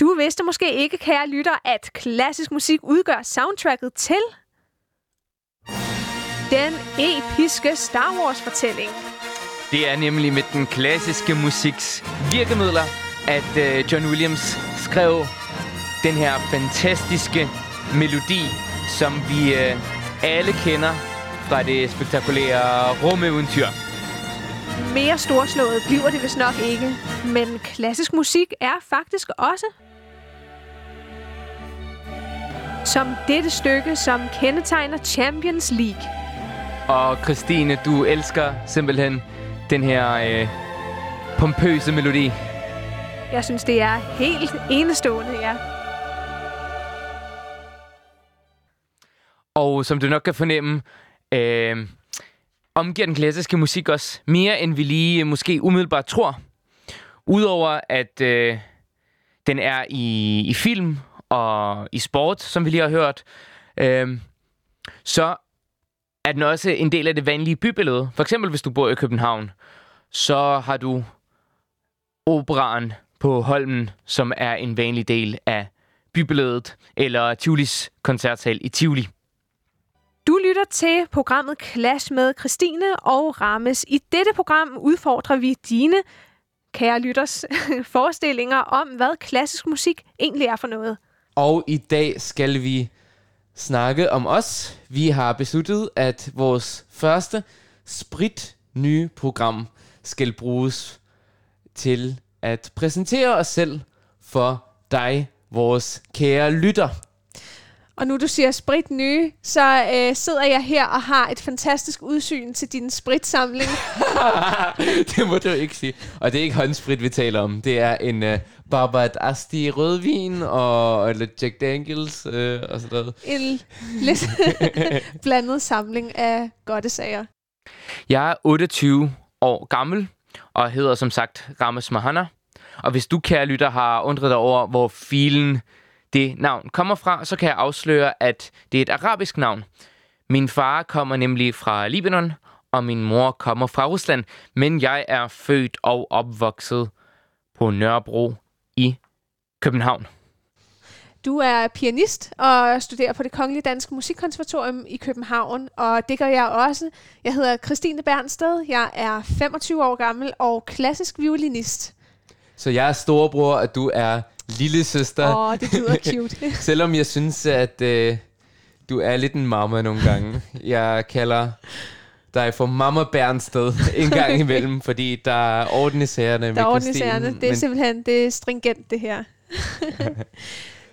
Du vidste måske ikke, kære lytter, at klassisk musik udgør soundtracket til den episke Star Wars-fortælling. Det er nemlig med den klassiske musiks virkemidler, at uh, John Williams skrev den her fantastiske melodi, som vi uh, alle kender fra det spektakulære rumeventyr. Mere storslået bliver det vist nok ikke, men klassisk musik er faktisk også som dette stykke, som kendetegner Champions League. Og Christine, du elsker simpelthen den her øh, pompøse melodi. Jeg synes, det er helt enestående, ja. Og som du nok kan fornemme, øh, omgiver den klassiske musik os mere, end vi lige øh, måske umiddelbart tror. Udover at øh, den er i, i film og i sport, som vi lige har hørt, øh, så er den også en del af det vanlige bybillede. For eksempel hvis du bor i København, så har du operan på Holmen, som er en vanlig del af bybilledet, eller Tivolis koncertsal i Tivoli. Du lytter til programmet Clash med Christine og Rames. I dette program udfordrer vi dine, kære lytters, forestillinger om, hvad klassisk musik egentlig er for noget. Og i dag skal vi snakke om os. Vi har besluttet, at vores første sprit nye program skal bruges til at præsentere os selv for dig, vores kære lytter. Og nu du siger sprit nye, så øh, sidder jeg her og har et fantastisk udsyn til din spritsamling. det må du ikke sige. Og det er ikke håndsprit, vi taler om. Det er en uh, Barbart Asti rødvin og lidt Jack Daniels uh, og sådan noget. En lidt blandet samling af godte sager. Jeg er 28 år gammel og hedder som sagt Rames Mahana. Og hvis du, kære lytter, har undret dig over, hvor filen det navn kommer fra, så kan jeg afsløre, at det er et arabisk navn. Min far kommer nemlig fra Libanon, og min mor kommer fra Rusland, men jeg er født og opvokset på Nørrebro i København. Du er pianist og studerer på det Kongelige Danske Musikkonservatorium i København, og det gør jeg også. Jeg hedder Christine Bernsted, jeg er 25 år gammel og klassisk violinist. Så jeg er storebror, og du er lille søster. Åh, oh, det lyder cute. Selvom jeg synes, at øh, du er lidt en mamma nogle gange. Jeg kalder dig for Mamma Bernsted en gang imellem, fordi der er orden i sagerne Der er orden i Christine, sagerne. Det er men- simpelthen det er stringent, det her.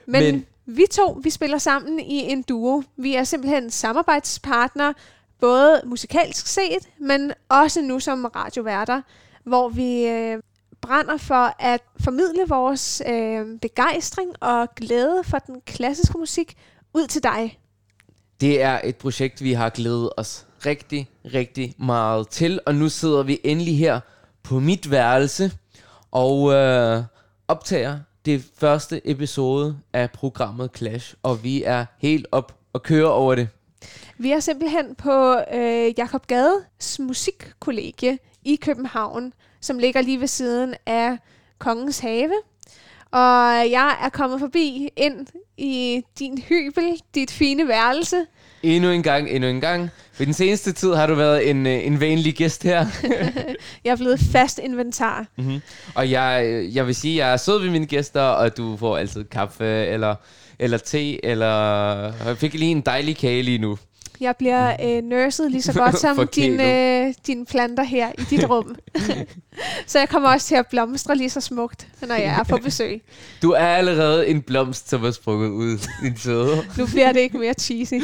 men, Men- vi to, vi spiller sammen i en duo. Vi er simpelthen samarbejdspartnere, både musikalsk set, men også nu som radioværter, hvor vi øh, brænder for at formidle vores øh, begejstring og glæde for den klassiske musik ud til dig. Det er et projekt, vi har glædet os rigtig, rigtig meget til. Og nu sidder vi endelig her på mit værelse og øh, optager det første episode af programmet Clash. Og vi er helt op og kører over det. Vi er simpelthen på øh, Jakob Gades musikkollegie i København, som ligger lige ved siden af Kongens Have. Og jeg er kommet forbi ind i din hybel, dit fine værelse. Endnu en gang, endnu en gang. For den seneste tid har du været en, øh, en vanlig gæst her. Jeg er blevet fast inventar. mm-hmm. Og jeg, øh, jeg vil sige, at jeg er sød ved mine gæster, og du får altid kaffe eller, eller te, eller jeg fik lige en dejlig kage lige nu. Jeg bliver øh, nurset lige så godt som dine, øh, dine planter her i dit rum. så jeg kommer også til at blomstre lige så smukt, når jeg er på besøg. Du er allerede en blomst, som er sprunget ud, din søde. Nu bliver det ikke mere cheesy.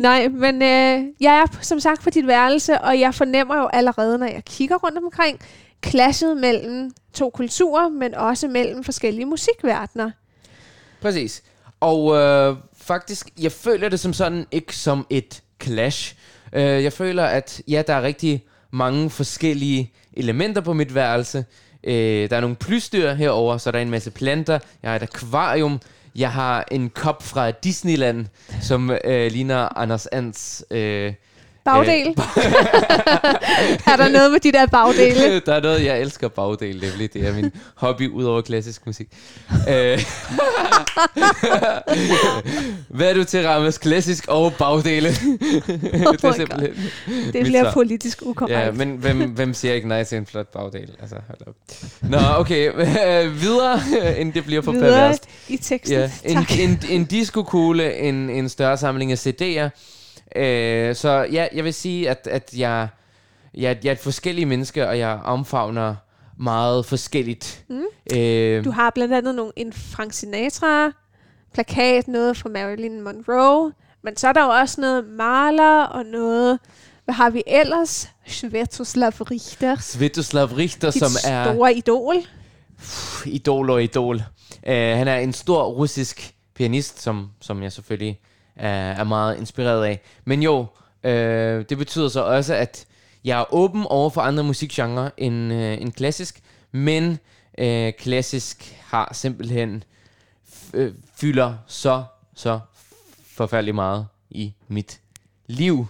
Nej, men øh, jeg er som sagt på dit værelse, og jeg fornemmer jo allerede, når jeg kigger rundt omkring, clashet mellem to kulturer, men også mellem forskellige musikverdener. Præcis. Og øh, faktisk, jeg føler det som sådan ikke som et clash. Øh, jeg føler, at ja, der er rigtig mange forskellige elementer på mit værelse. Øh, der er nogle plysdyr herover, så der er en masse planter. Jeg har et akvarium. Jeg har en kop fra Disneyland, som øh, ligner Anders Ans... Øh, Bagdel. er der noget med de der bagdele? der er noget, jeg elsker bagdel. Er, det er min hobby ud over klassisk musik. Øh. Hvad er du til, Rammes? Klassisk og bagdele? Oh det er simpelthen Det bliver politisk ukorrekt. Ja, men hvem, hvem siger ikke nej til en flot bagdel? Altså, hold op. Nå, okay. videre, inden det bliver for videre perverst. i teksten. Ja, en, en, en, en disco-kugle, en, en større samling af CD'er, Øh, så ja, jeg vil sige, at, at jeg, jeg, jeg er et forskellige menneske, og jeg omfavner meget forskelligt. Mm. Øh, du har blandt andet nogle, en Frank Sinatra, plakat, noget fra Marilyn Monroe, men så er der jo også noget Maler og noget... Hvad har vi ellers? Svetoslav Richter. Svetoslav Richter, som er... store idol. Pff, idol og idol. Uh, han er en stor russisk pianist, som, som jeg selvfølgelig er, er meget inspireret af. Men jo, øh, det betyder så også, at jeg er åben over for andre musikgenre end, øh, end klassisk, men øh, klassisk har simpelthen øh, fylder så, så forfærdeligt meget i mit liv.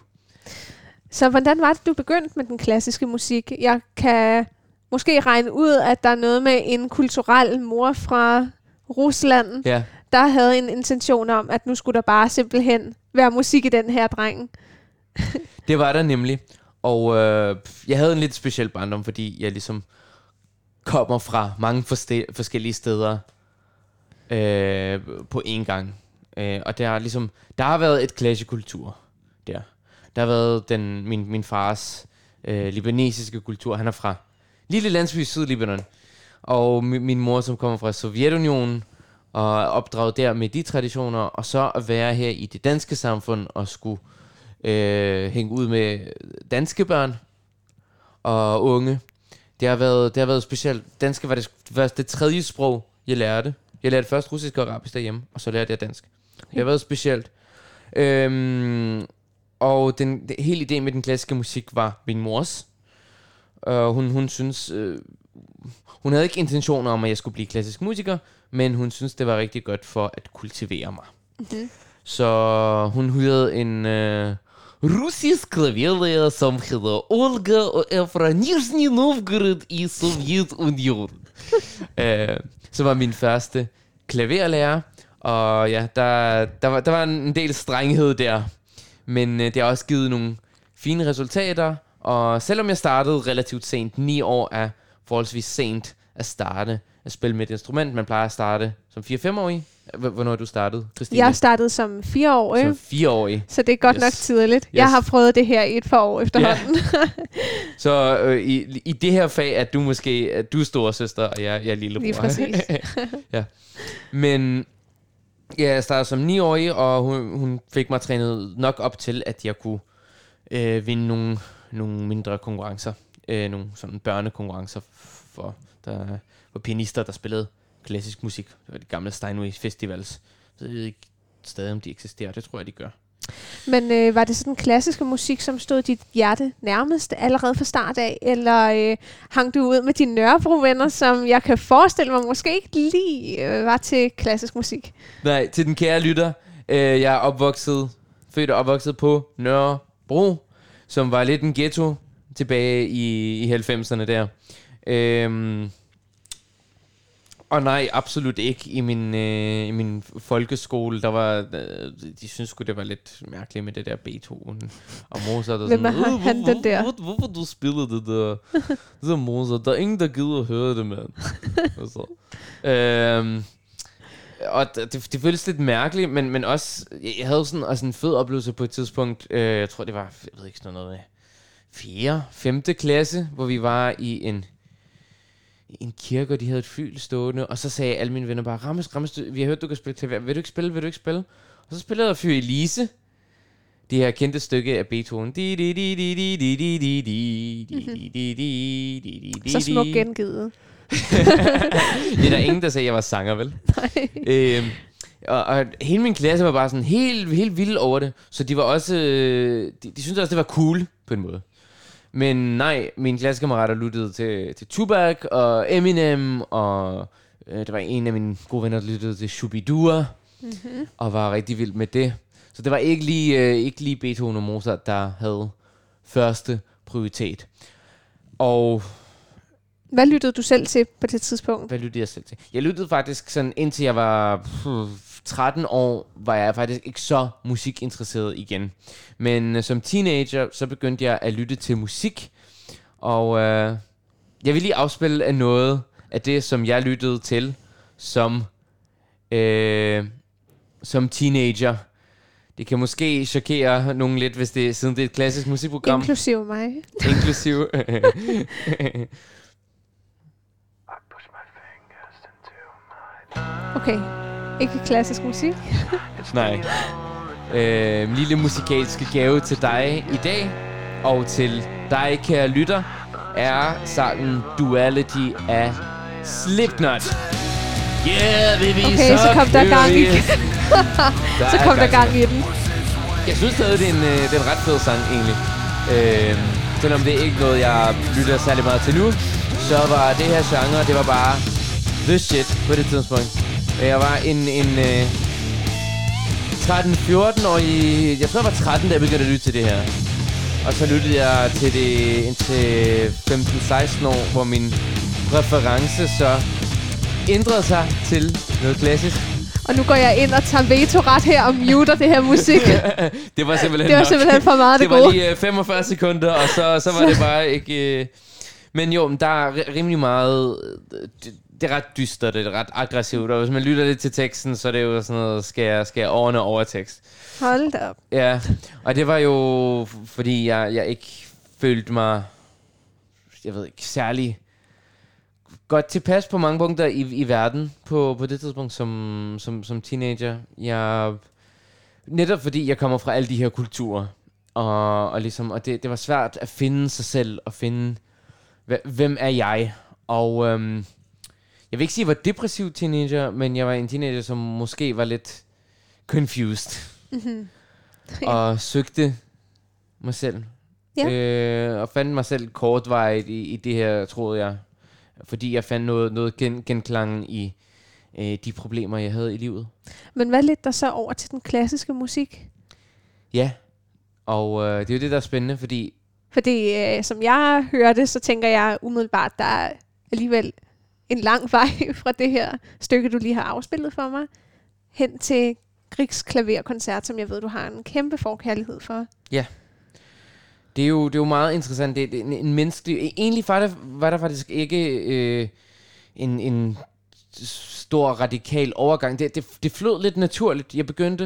Så hvordan var det, du begyndte med den klassiske musik? Jeg kan måske regne ud, at der er noget med en kulturel mor fra Rusland, ja der havde en intention om, at nu skulle der bare simpelthen være musik i den her dreng. det var der nemlig. Og øh, jeg havde en lidt speciel barndom, fordi jeg ligesom kommer fra mange forskellige steder øh, på én gang. Øh, og der, er ligesom, der har været et klassekultur der. Der har været den, min, min fars øh, libanesiske kultur. Han er fra lille landsby i Sydlibanon. Og min, min mor, som kommer fra Sovjetunionen, og opdraget der med de traditioner, og så at være her i det danske samfund og skulle øh, hænge ud med danske børn og unge. Det har været, det har været specielt. Dansk var det, var det tredje sprog, jeg lærte. Jeg lærte først russisk og arabisk derhjemme, og så lærte jeg dansk. Det har været specielt. Øhm, og den, den hele idé med den klassiske musik var min mors. Uh, hun, hun synes... Øh, hun havde ikke intentioner om, at jeg skulle blive klassisk musiker, men hun synes, det var rigtig godt for at kultivere mig. Mm-hmm. Så hun hyrede en uh, russisk klaverlærer, som hedder Olga, og er fra Nizhny Novgorod i Sovjetunionen. uh, så var min første klaverlærer, og ja, der, der, var, der var en del strenghed der. Men uh, det har også givet nogle fine resultater, og selvom jeg startede relativt sent, ni år er forholdsvis sent at starte at spille med et instrument. Man plejer at starte som 4-5-årig. Hvornår du startet, Christine? Jeg startede som 4-årig. Som 4-årig. Så det er godt yes. nok tidligt. Yes. Jeg har prøvet det her i et par år efterhånden. Ja. Så øh, i, i det her fag er du måske at du er storesøster, og jeg, jeg er lillebror. Lige præcis. ja. Men ja, jeg startede som 9-årig, og hun, hun fik mig trænet nok op til, at jeg kunne øh, vinde nogle, nogle mindre konkurrencer. Øh, nogle sådan børnekonkurrencer for der var pianister, der spillede klassisk musik. Det var de gamle Steinway Festivals. Så jeg ved ikke stadig, om de eksisterer. Det tror jeg, de gør. Men øh, var det sådan klassiske musik, som stod dit hjerte nærmest allerede fra start af? Eller øh, hang du ud med dine Nørrebro-venner, som jeg kan forestille mig måske ikke lige øh, var til klassisk musik? Nej, til den kære lytter. Øh, jeg er opvokset, født og opvokset på Nørrebro, som var lidt en ghetto tilbage i, i 90'erne der. Øhm, og nej, absolut ikke. I min, øh, i min folkeskole, der var, øh, de synes det var lidt mærkeligt med det der Beethoven og Mozart. Og Hvem er han, han den der? Hvor, hvor, hvorfor du spiller det der? Det er Mozart. Der er ingen, der gider at høre det, mand. altså. øhm, og det, det føles lidt mærkeligt, men, men også, jeg havde sådan altså en fed oplevelse på et tidspunkt, øh, jeg tror det var, jeg ved ikke sådan noget, 4. 5. klasse, hvor vi var i en en kirke, og de havde et fyld stående, og så sagde alle mine venner bare, Rammes, Rammes, vi har hørt, du kan spille klaver, vil du ikke spille, vil du ikke spille? Og så spillede jeg Fyr Elise, det her kendte stykke af Beethoven. Så smukt gengivet. det er der ingen, der sagde, at jeg var sanger, vel? Nej. Øhm, og, og hele min klasse var bare sådan helt, helt vild over det, så de var også, de, de syntes også, det var cool på en måde. Men nej, mine klassekammerater lyttede til, til Tupac og Eminem, og øh, der var en af mine gode venner, der lyttede til Shubidua, Mm-hmm. og var rigtig vild med det. Så det var ikke lige, øh, ikke lige Beethoven og Mozart, der havde første prioritet. Og Hvad lyttede du selv til på det tidspunkt? hvad lyttede jeg selv til? Jeg lyttede faktisk sådan, indtil jeg var 13 år, var jeg faktisk ikke så musikinteresseret igen. Men øh, som teenager, så begyndte jeg at lytte til musik. Og øh, jeg vil lige afspille af noget af det, som jeg lyttede til som, øh, som teenager. Det kan måske chokere nogen lidt, hvis det, siden det er et klassisk musikprogram. Inklusive mig. Inklusiv. Okay. Ikke klassisk musik. Nej. Øh, en lille musikalske gave til dig i dag, og til dig, kære lytter, er sangen Duality af Slipknot. Yeah, baby, Okay, så kom der gang i- vi. Så kom der gang i den. Jeg synes stadig, det er en, øh, det er en ret fed sang, egentlig. Øh, selvom det er ikke noget, jeg lytter særlig meget til nu, så var det her genre, det var bare the shit på det tidspunkt. Øh, Jeg var en, en øh, 13-14 år i... Jeg tror, jeg var 13, da jeg begyndte at lytte til det her. Og så lyttede jeg til det indtil 15-16 år, hvor min reference så ændrede sig til noget klassisk. Og nu går jeg ind og tager vetoret her og muter det her musik. det var simpelthen Det var nok. simpelthen for meget det det var gode. lige øh, 45 sekunder, og så, så var det bare ikke... Øh... Men jo, der er ri- rimelig meget... Det, er ret dystert, det er ret aggressivt, og hvis man lytter lidt til teksten, så er det jo sådan noget, skal jeg, skal jeg over tekst. Hold da op. Ja, og det var jo, fordi jeg, jeg ikke følte mig, jeg ved ikke, særlig godt tilpas på mange punkter i, i verden på, på det tidspunkt som, som, som teenager. Jeg, netop fordi jeg kommer fra alle de her kulturer, og, og, ligesom, og det, det var svært at finde sig selv og finde, hvem er jeg? Og øhm, jeg vil ikke sige, at jeg var depressiv teenager, men jeg var en teenager, som måske var lidt confused Mhm. og søgte mig selv. Ja. Øh, og fandt mig selv kortvarigt i, i det her, troede jeg. Fordi jeg fandt noget, noget gen, genklang i øh, de problemer, jeg havde i livet. Men hvad ledte dig så over til den klassiske musik? Ja, og øh, det er jo det, der er spændende, fordi Fordi øh, som jeg hører det, så tænker jeg umiddelbart, der er alligevel en lang vej fra det her stykke, du lige har afspillet for mig, hen til Griegs klaverkoncert, som jeg ved, du har en kæmpe forkærlighed for. Ja. det er jo, det er jo meget interessant. Det, det er en, en menneskelig... Egentlig var der, var der faktisk ikke øh, en, en stor radikal overgang. Det, det, det flød lidt naturligt. Jeg begyndte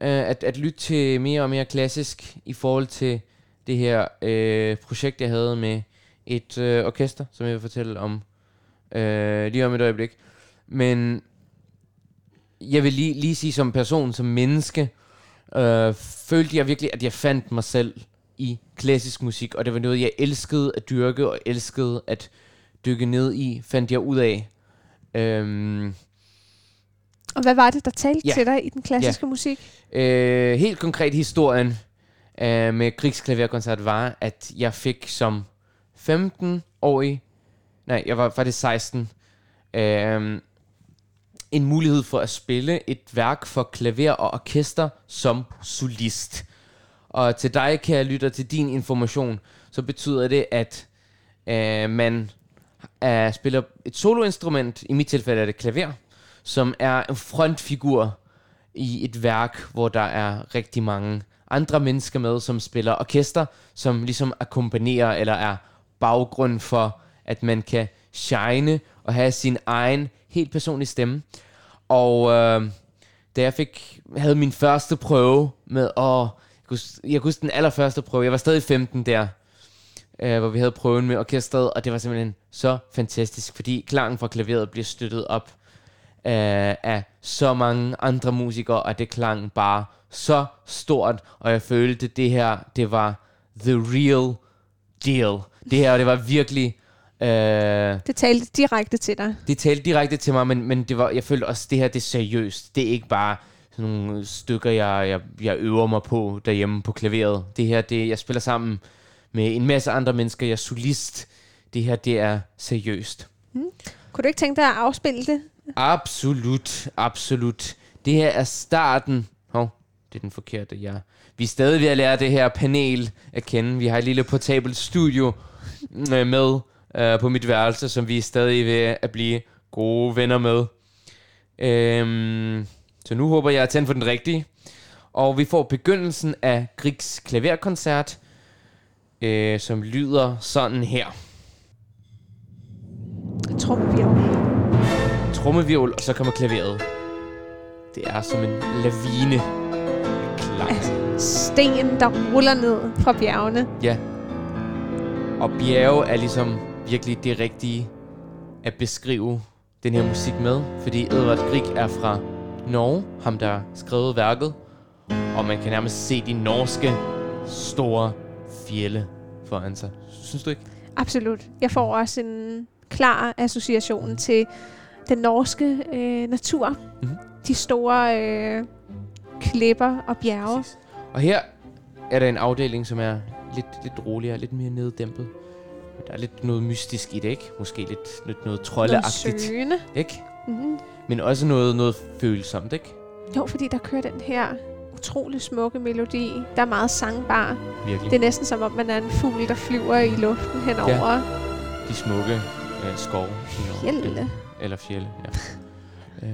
øh, at, at lytte til mere og mere klassisk i forhold til det her øh, projekt, jeg havde med et øh, orkester, som jeg vil fortælle om øh, lige om et øjeblik. Men jeg vil lige, lige sige som person, som menneske, øh, følte jeg virkelig, at jeg fandt mig selv i klassisk musik, og det var noget, jeg elskede at dyrke, og elskede at dykke ned i, fandt jeg ud af. Øhm, Og hvad var det, der talte Ja. til dig i den klassiske musik? Øh, helt konkret historien øh, med Griegs klaverkoncert var, at jeg fik som 15-årig, nej, jeg var faktisk 16, Øhm, en mulighed for at spille et værk for klaver og orkester som solist. Og til dig, kan jeg lytte til din information, så betyder det, at øh, man øh, spiller et soloinstrument, i mit tilfælde er det klaver, som er en frontfigur i et værk, hvor der er rigtig mange andre mennesker med, som spiller orkester, som ligesom akkompagnerer eller er baggrund for, at man kan shine og have sin egen helt personlige stemme. Og øh, da jeg fik, havde min første prøve med, at... jeg kunne, jeg kunne huske den allerførste prøve, jeg var stadig 15 der, øh, hvor vi havde prøven med orkestret, og det var simpelthen så fantastisk, fordi klangen fra klaveret bliver støttet op øh, af så mange andre musikere, og det klang bare så stort, og jeg følte, det her, det var the real deal. Det her, det var virkelig... Øh, Det talte direkte til dig. det talte direkte til mig, men, men det var, jeg følte også, det her det er seriøst. Det er ikke bare sådan nogle stykker, jeg, jeg, jeg øver mig på derhjemme på klaveret. Det her, det, jeg spiller sammen med en masse andre mennesker. Jeg er solist. Det her, det er seriøst. Kunne du ikke tænke dig at afspille det? Absolut, absolut. Det her er starten. Hov, det er den forkerte, ja. Vi er stadig ved at lære det her panel at kende. Vi har et lille portabelt studio øh, med øh, på mit værelse, som vi er stadig ved at blive gode venner med. Øhm, så nu håber jeg at tænde for den rigtige. Og vi får begyndelsen af Griegs klaverkoncert, øh, som lyder sådan her. Trumvirvel. trommevirvel, og så kommer klaveret. Det er som en lavine klang. Sten, der ruller ned fra bjergene. Ja. Og bjerge er ligesom virkelig det rigtige at beskrive den her musik med, fordi Edvard Grieg er fra Norge, ham der har skrevet værket, og man kan nærmest se de norske store fjelle foran sig. Synes du ikke? Absolut. Jeg får også en klar association til den norske øh, natur. Mhm. Mm-hmm. De store øh, klipper og bjerge. Præcis. Og her er der en afdeling, som er lidt, lidt roligere, lidt mere neddæmpet. Der er lidt noget mystisk i det, ikke? Måske lidt, lidt noget Noget troldeagtigt, søgende. ikke? Mm-hmm. Men også noget, noget følsomt, ikke? Jo, fordi der kører den her utrolig smukke melodi, der er meget sangbar. Virkelig. Det er næsten som om, man er en fugl, der flyver i luften henover ja. De smukke øh, skove. Norge. fjellene. Eller fjelle, ja. øh,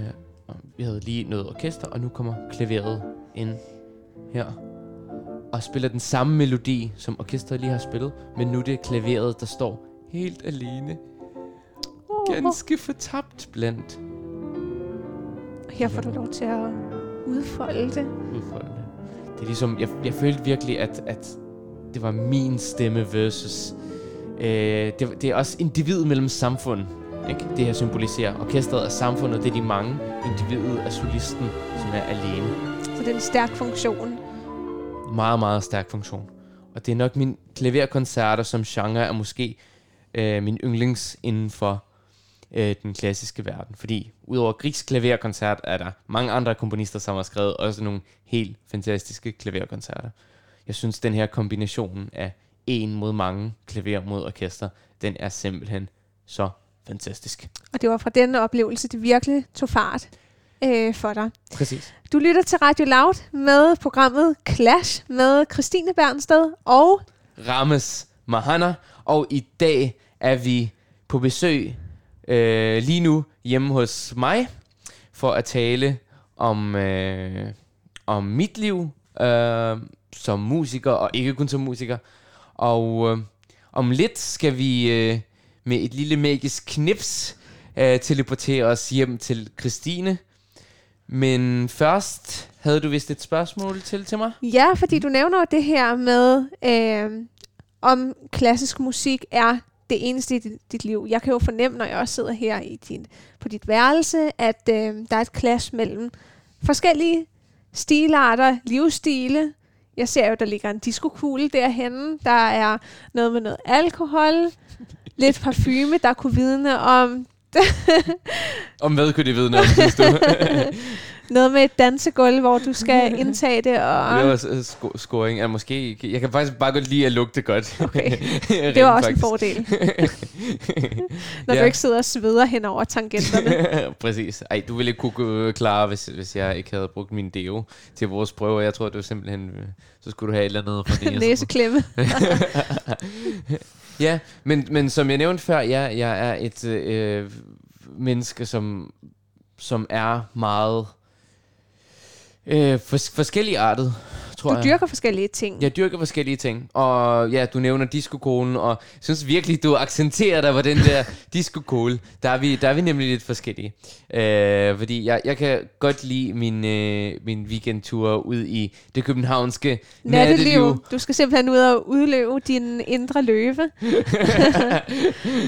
vi havde lige noget orkester, og nu kommer klaveret ind her. Og spiller den samme melodi, som orkestret lige har spillet. Men nu er det klaveret, der står helt alene. Ganske fortabt blandt her får du lov til at udfolde det. udfoldende. Det er ligesom, jeg, jeg følte virkelig, at, at det var min stemme versus... Øh, det, det er også individet mellem samfund, ikke? Det her symboliserer. Orkestret er samfundet, det er de mange. Individet er solisten, som er alene. Så det er en stærk funktion. Meget, meget stærk funktion. Og det er nok min klaverkoncerter som genre er måske øh, min yndlings inden for øh, den klassiske verden. Fordi udover Griegs klaverkoncert er der mange andre komponister, som har skrevet også nogle helt fantastiske klaverkoncerter. Jeg synes, den her kombination af en mod mange, klaver mod orkester, den er simpelthen så fantastisk. Og det var fra denne oplevelse, det virkelig tog fart øh, for dig. Præcis. Du lytter til Radio Loud med programmet Clash med Christine Bernsted og Rames Mahana, og i dag er vi på besøg øh, lige nu hjemme hos mig for at tale om, øh, om mit liv øh, som musiker, og ikke kun som musiker. Og øh, om lidt skal vi øh, med et lille magisk knips øh, teleportere os hjem til Christine. Men først havde du vist et spørgsmål til til mig? Ja, fordi du nævner det her med, øh, om klassisk musik er det eneste i dit, dit liv. Jeg kan jo fornemme, når jeg også sidder her i din, på dit værelse, at øh, der er et clash mellem forskellige stilarter, livsstile. Jeg ser jo, der ligger en diskokugle derhenne. Der er noget med noget alkohol, lidt parfume, der kunne vidne om Om hvad kunne det vide noget om, synes du? noget med et dansegulv, hvor du skal indtage det. Og Det var øh, sko- scoring. Er måske, jeg kan faktisk bare godt lide at lugte godt. Okay. Det var også en faktisk. fordel, når Ja. du ikke sidder og sveder hen over tangenterne. Præcis. Ej, du ville ikke kunne gå- klare, hvis, hvis jeg ikke havde brugt min deo til vores prøver. Jeg tror, det var simpelthen... øh, Så skulle du have et eller andet fra. Næseklemme. Ja, men, men som jeg nævnte før, ja, jeg er et øh, menneske, som, som er meget øh, fors- forskelligartet, tror Du jeg. dyrker forskellige ting. Jeg dyrker forskellige ting. Og ja, du nævner diskokolen, og jeg synes virkelig, du accenterer dig på den der diskokole. Der er vi, der er vi nemlig lidt forskellige. Øh, fordi jeg, jeg kan godt lide min, øh, min weekendtur ud i det københavnske natteliv. Natteliv. Du skal simpelthen ud og udløve din indre løve.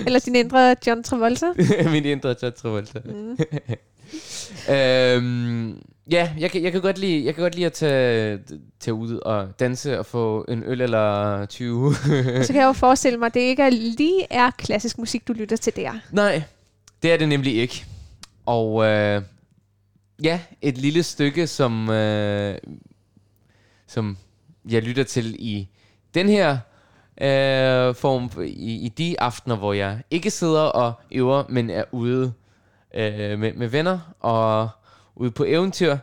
Eller din indre John Travolta. min indre John Travolta. Mm. øhm, ja, jeg kan, jeg kan godt lide, jeg kan godt lide at tage, tage ud og danse og få en øl eller 20. Så kan jeg jo forestille mig, at det ikke er lige er klassisk musik, du lytter til der. Nej, det er det nemlig ikke. Og øh, ja, et lille stykke, som, øh, som jeg lytter til i den her øh, form, i, i de aftener, hvor jeg ikke sidder og øver, men er ude øh, med, med venner og ude på eventyr.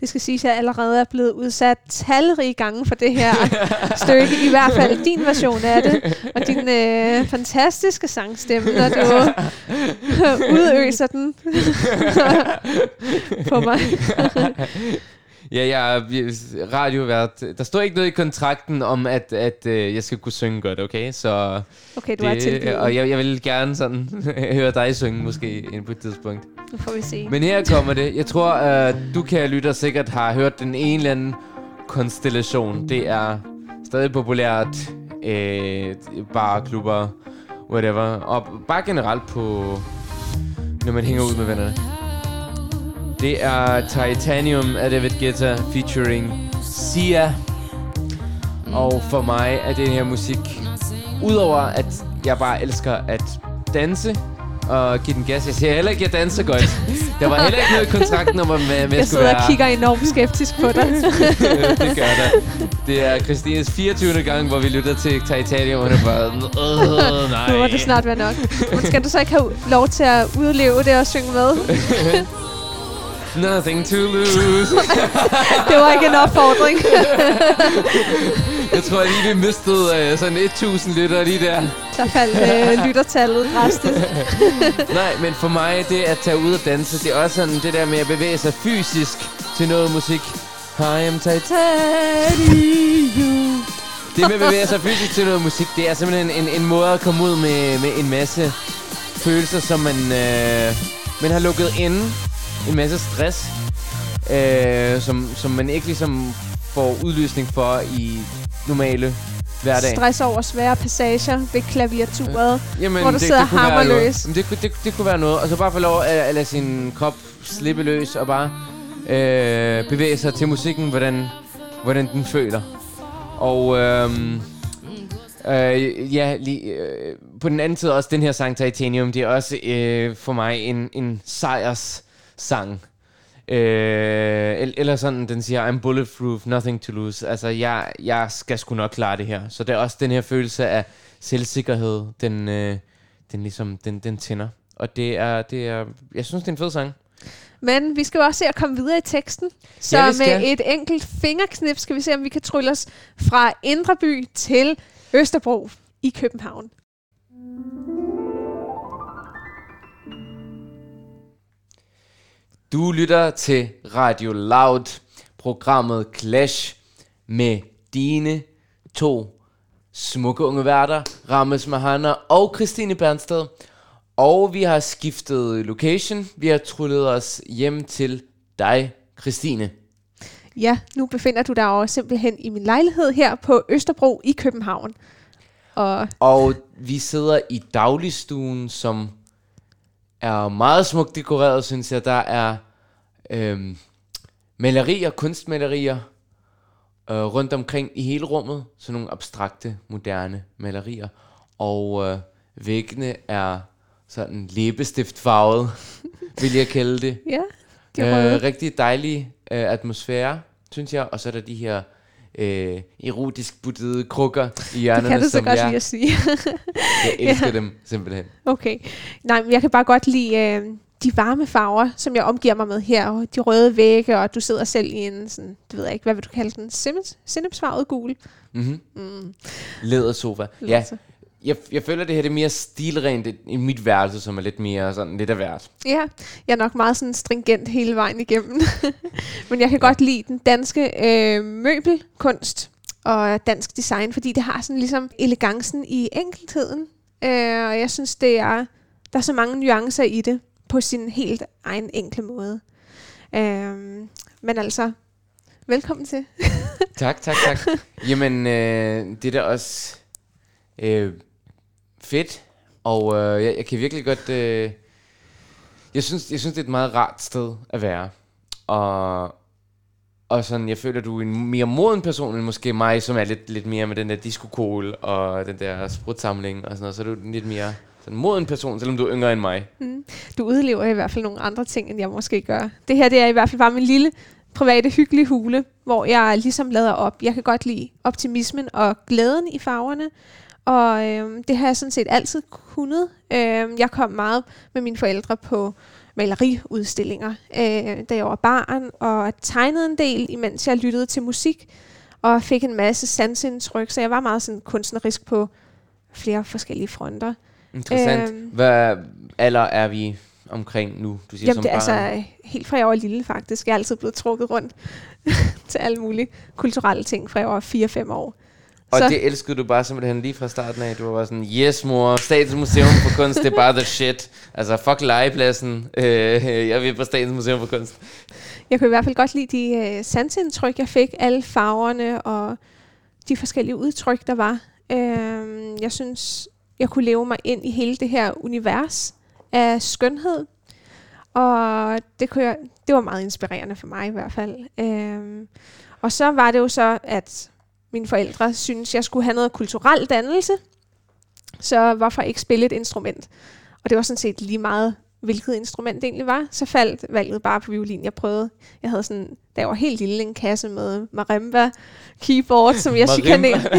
Det skal siges, at jeg allerede er blevet udsat talrige gange for det her stykke. I hvert fald din version af det. Og din øh, fantastiske sangstemme, når du udøser den på mig. Ja, jeg er radiovært. Der står ikke noget i kontrakten om, at, at øh, jeg skal kunne synge godt, okay? Så okay, du det, er tilgivet. Og jeg, jeg vil gerne sådan høre dig synge måske ind på et tidspunkt. Nu får vi se. Men her kommer det. Jeg tror, uh, du kan lytte sikkert har hørt den en eller anden konstellation. Det er stadig populært. Øh, bare klubber, whatever. Og bare generelt på, når man hænger ud med vennerne. Det er Titanium af David Guetta featuring Sia. Og for mig er det her musik, udover at jeg bare elsker at danse og give den gas. Jeg siger heller ikke, at jeg danser godt. Der var heller ikke noget i kontrakten om, at jeg, jeg, jeg sidder og kigger enormt skeptisk på dig. det gør der. Det er Christines 24. gang, hvor vi lytter til Titanium, og det er bare... Øh, nej. Nu må det snart være nok. Men skal du så ikke have lov til at udleve det og synge med? Nothing to lose. det var ikke en opfordring. jeg tror lige, vi mistede uh, sådan 1000 lytter lige der. Der faldt uh, lyttertallet drastisk. Nej, men for mig, det at tage ud og danse, det er også sådan det der med at bevæge sig fysisk til noget musik. I am titanium. Det med at bevæge sig fysisk til noget musik, det er simpelthen en, en måde at komme ud med, med en masse følelser, som man, øh, man har lukket inde en masse stress, øh, som, som man ikke ligesom får udløsning for i normale hverdag. Stress over svære passager ved klaviaturet, øh, jamen, hvor du det, sidder det hammerløs. Jamen, det, det, det kunne være noget. Og så bare få lov at, at lade sin krop slippe løs og bare øh, bevæge sig til musikken, hvordan, hvordan den føler. Og øhm, øh, ja, lige, øh, på den anden side også den her sang Titanium, det er også øh, for mig en, en sejrs sang. Øh, eller sådan, den siger, I'm bulletproof, nothing to lose. Altså, jeg, jeg skal sgu nok klare det her. Så det er også den her følelse af selvsikkerhed, den, øh, den ligesom, den, den tænder. Og det er, det er, jeg synes, det er en fed sang. Men vi skal jo også se at komme videre i teksten. Så ja, med et enkelt fingerknip skal vi se, om vi kan trylle os fra Indreby til Østerbro i København. Du lytter til Radio Loud, programmet Clash med dine to smukke unge værter, Rames Mahana og Christine Bernsted. Og vi har skiftet location. Vi har trullet os hjem til dig, Christine. Ja, nu befinder du dig jo simpelthen i min lejlighed her på Østerbro i København. Og, og vi sidder i dagligstuen, som er meget smukt dekoreret, synes jeg. Der er øhm, malerier, kunstmalerier øh, rundt omkring i hele rummet. Sådan nogle abstrakte, moderne malerier. Og øh, væggene er sådan læbestiftfarvet, vil jeg kalde det. ja, det er øh, Rigtig dejlig øh, atmosfære, synes jeg. Og så er der de her øh, erotisk buttede krukker i hjørnerne. Det kan du så godt lide at sige. jeg elsker ja. dem simpelthen. Okay. Nej, men jeg kan bare godt lide øh, de varme farver, som jeg omgiver mig med her. Og de røde vægge, og du sidder selv i en sådan, det ved jeg ikke, hvad vil du kalde den? Sinnepsfarvet gul. Mm-hmm. Mm. Lædersofa. Ja, jeg, jeg føler, det her det er mere stilrent i mit værelse, som er lidt mere sådan lidt af hvert. Ja, jeg er nok meget sådan stringent hele vejen igennem. Men jeg kan ja. godt lide den danske øh, møbelkunst og dansk design, fordi det har sådan ligesom elegancen i enkeltheden. Øh, og jeg synes, det er, der er så mange nuancer i det på sin helt egen enkle måde. Øh, men altså, velkommen til. tak, tak, tak. Jamen, øh, det er da også... Øh, fedt, og øh, jeg, jeg kan virkelig godt... Øh, jeg, synes, jeg synes, det er et meget rart sted at være. Og og sådan, jeg føler, du er en mere moden person end måske mig, som er lidt, lidt mere med den der disco og den der sprutsamling og sådan noget. Så er du lidt mere sådan moden person, selvom du er yngre end mig. Mm. Du udlever i hvert fald nogle andre ting, end jeg måske gør. Det her det er i hvert fald bare min lille private hyggelige hule, hvor jeg ligesom lader op. Jeg kan godt lide optimismen og glæden i farverne. Og øh, det har jeg sådan set altid kunnet. Øh, jeg kom meget med mine forældre på maleriudstillinger, øh, da jeg var barn, og tegnede en del, imens jeg lyttede til musik, og fik en masse sansindtryk, så jeg var meget sådan kunstnerisk på flere forskellige fronter. Interessant. Øh, Hvad alder er vi omkring nu? Du siger jamen, som det er altså helt fra jeg var lille faktisk. Jeg er altid blevet trukket rundt til alle mulige kulturelle ting fra jeg var 4-5 år. Og så. det elskede du bare simpelthen lige fra starten af. Du var bare sådan, yes mor, Statens Museum for Kunst, det er bare the shit. Altså fuck legepladsen, øh, jeg vil på Statens Museum for Kunst. Jeg kunne i hvert fald godt lide de øh, sansindtryk, jeg fik. Alle farverne og de forskellige udtryk, der var. Øh, jeg synes, jeg kunne leve mig ind i hele det her univers af skønhed. Og det, kunne jeg, det var meget inspirerende for mig i hvert fald. Øh, og så var det jo så, at mine forældre synes, jeg skulle have noget kulturel dannelse. Så hvorfor ikke spille et instrument? Og det var sådan set lige meget, hvilket instrument det egentlig var. Så faldt valget bare på violin. Jeg prøvede, jeg havde sådan, da jeg var helt lille, en kasse med marimba keyboard, som jeg chikanerede,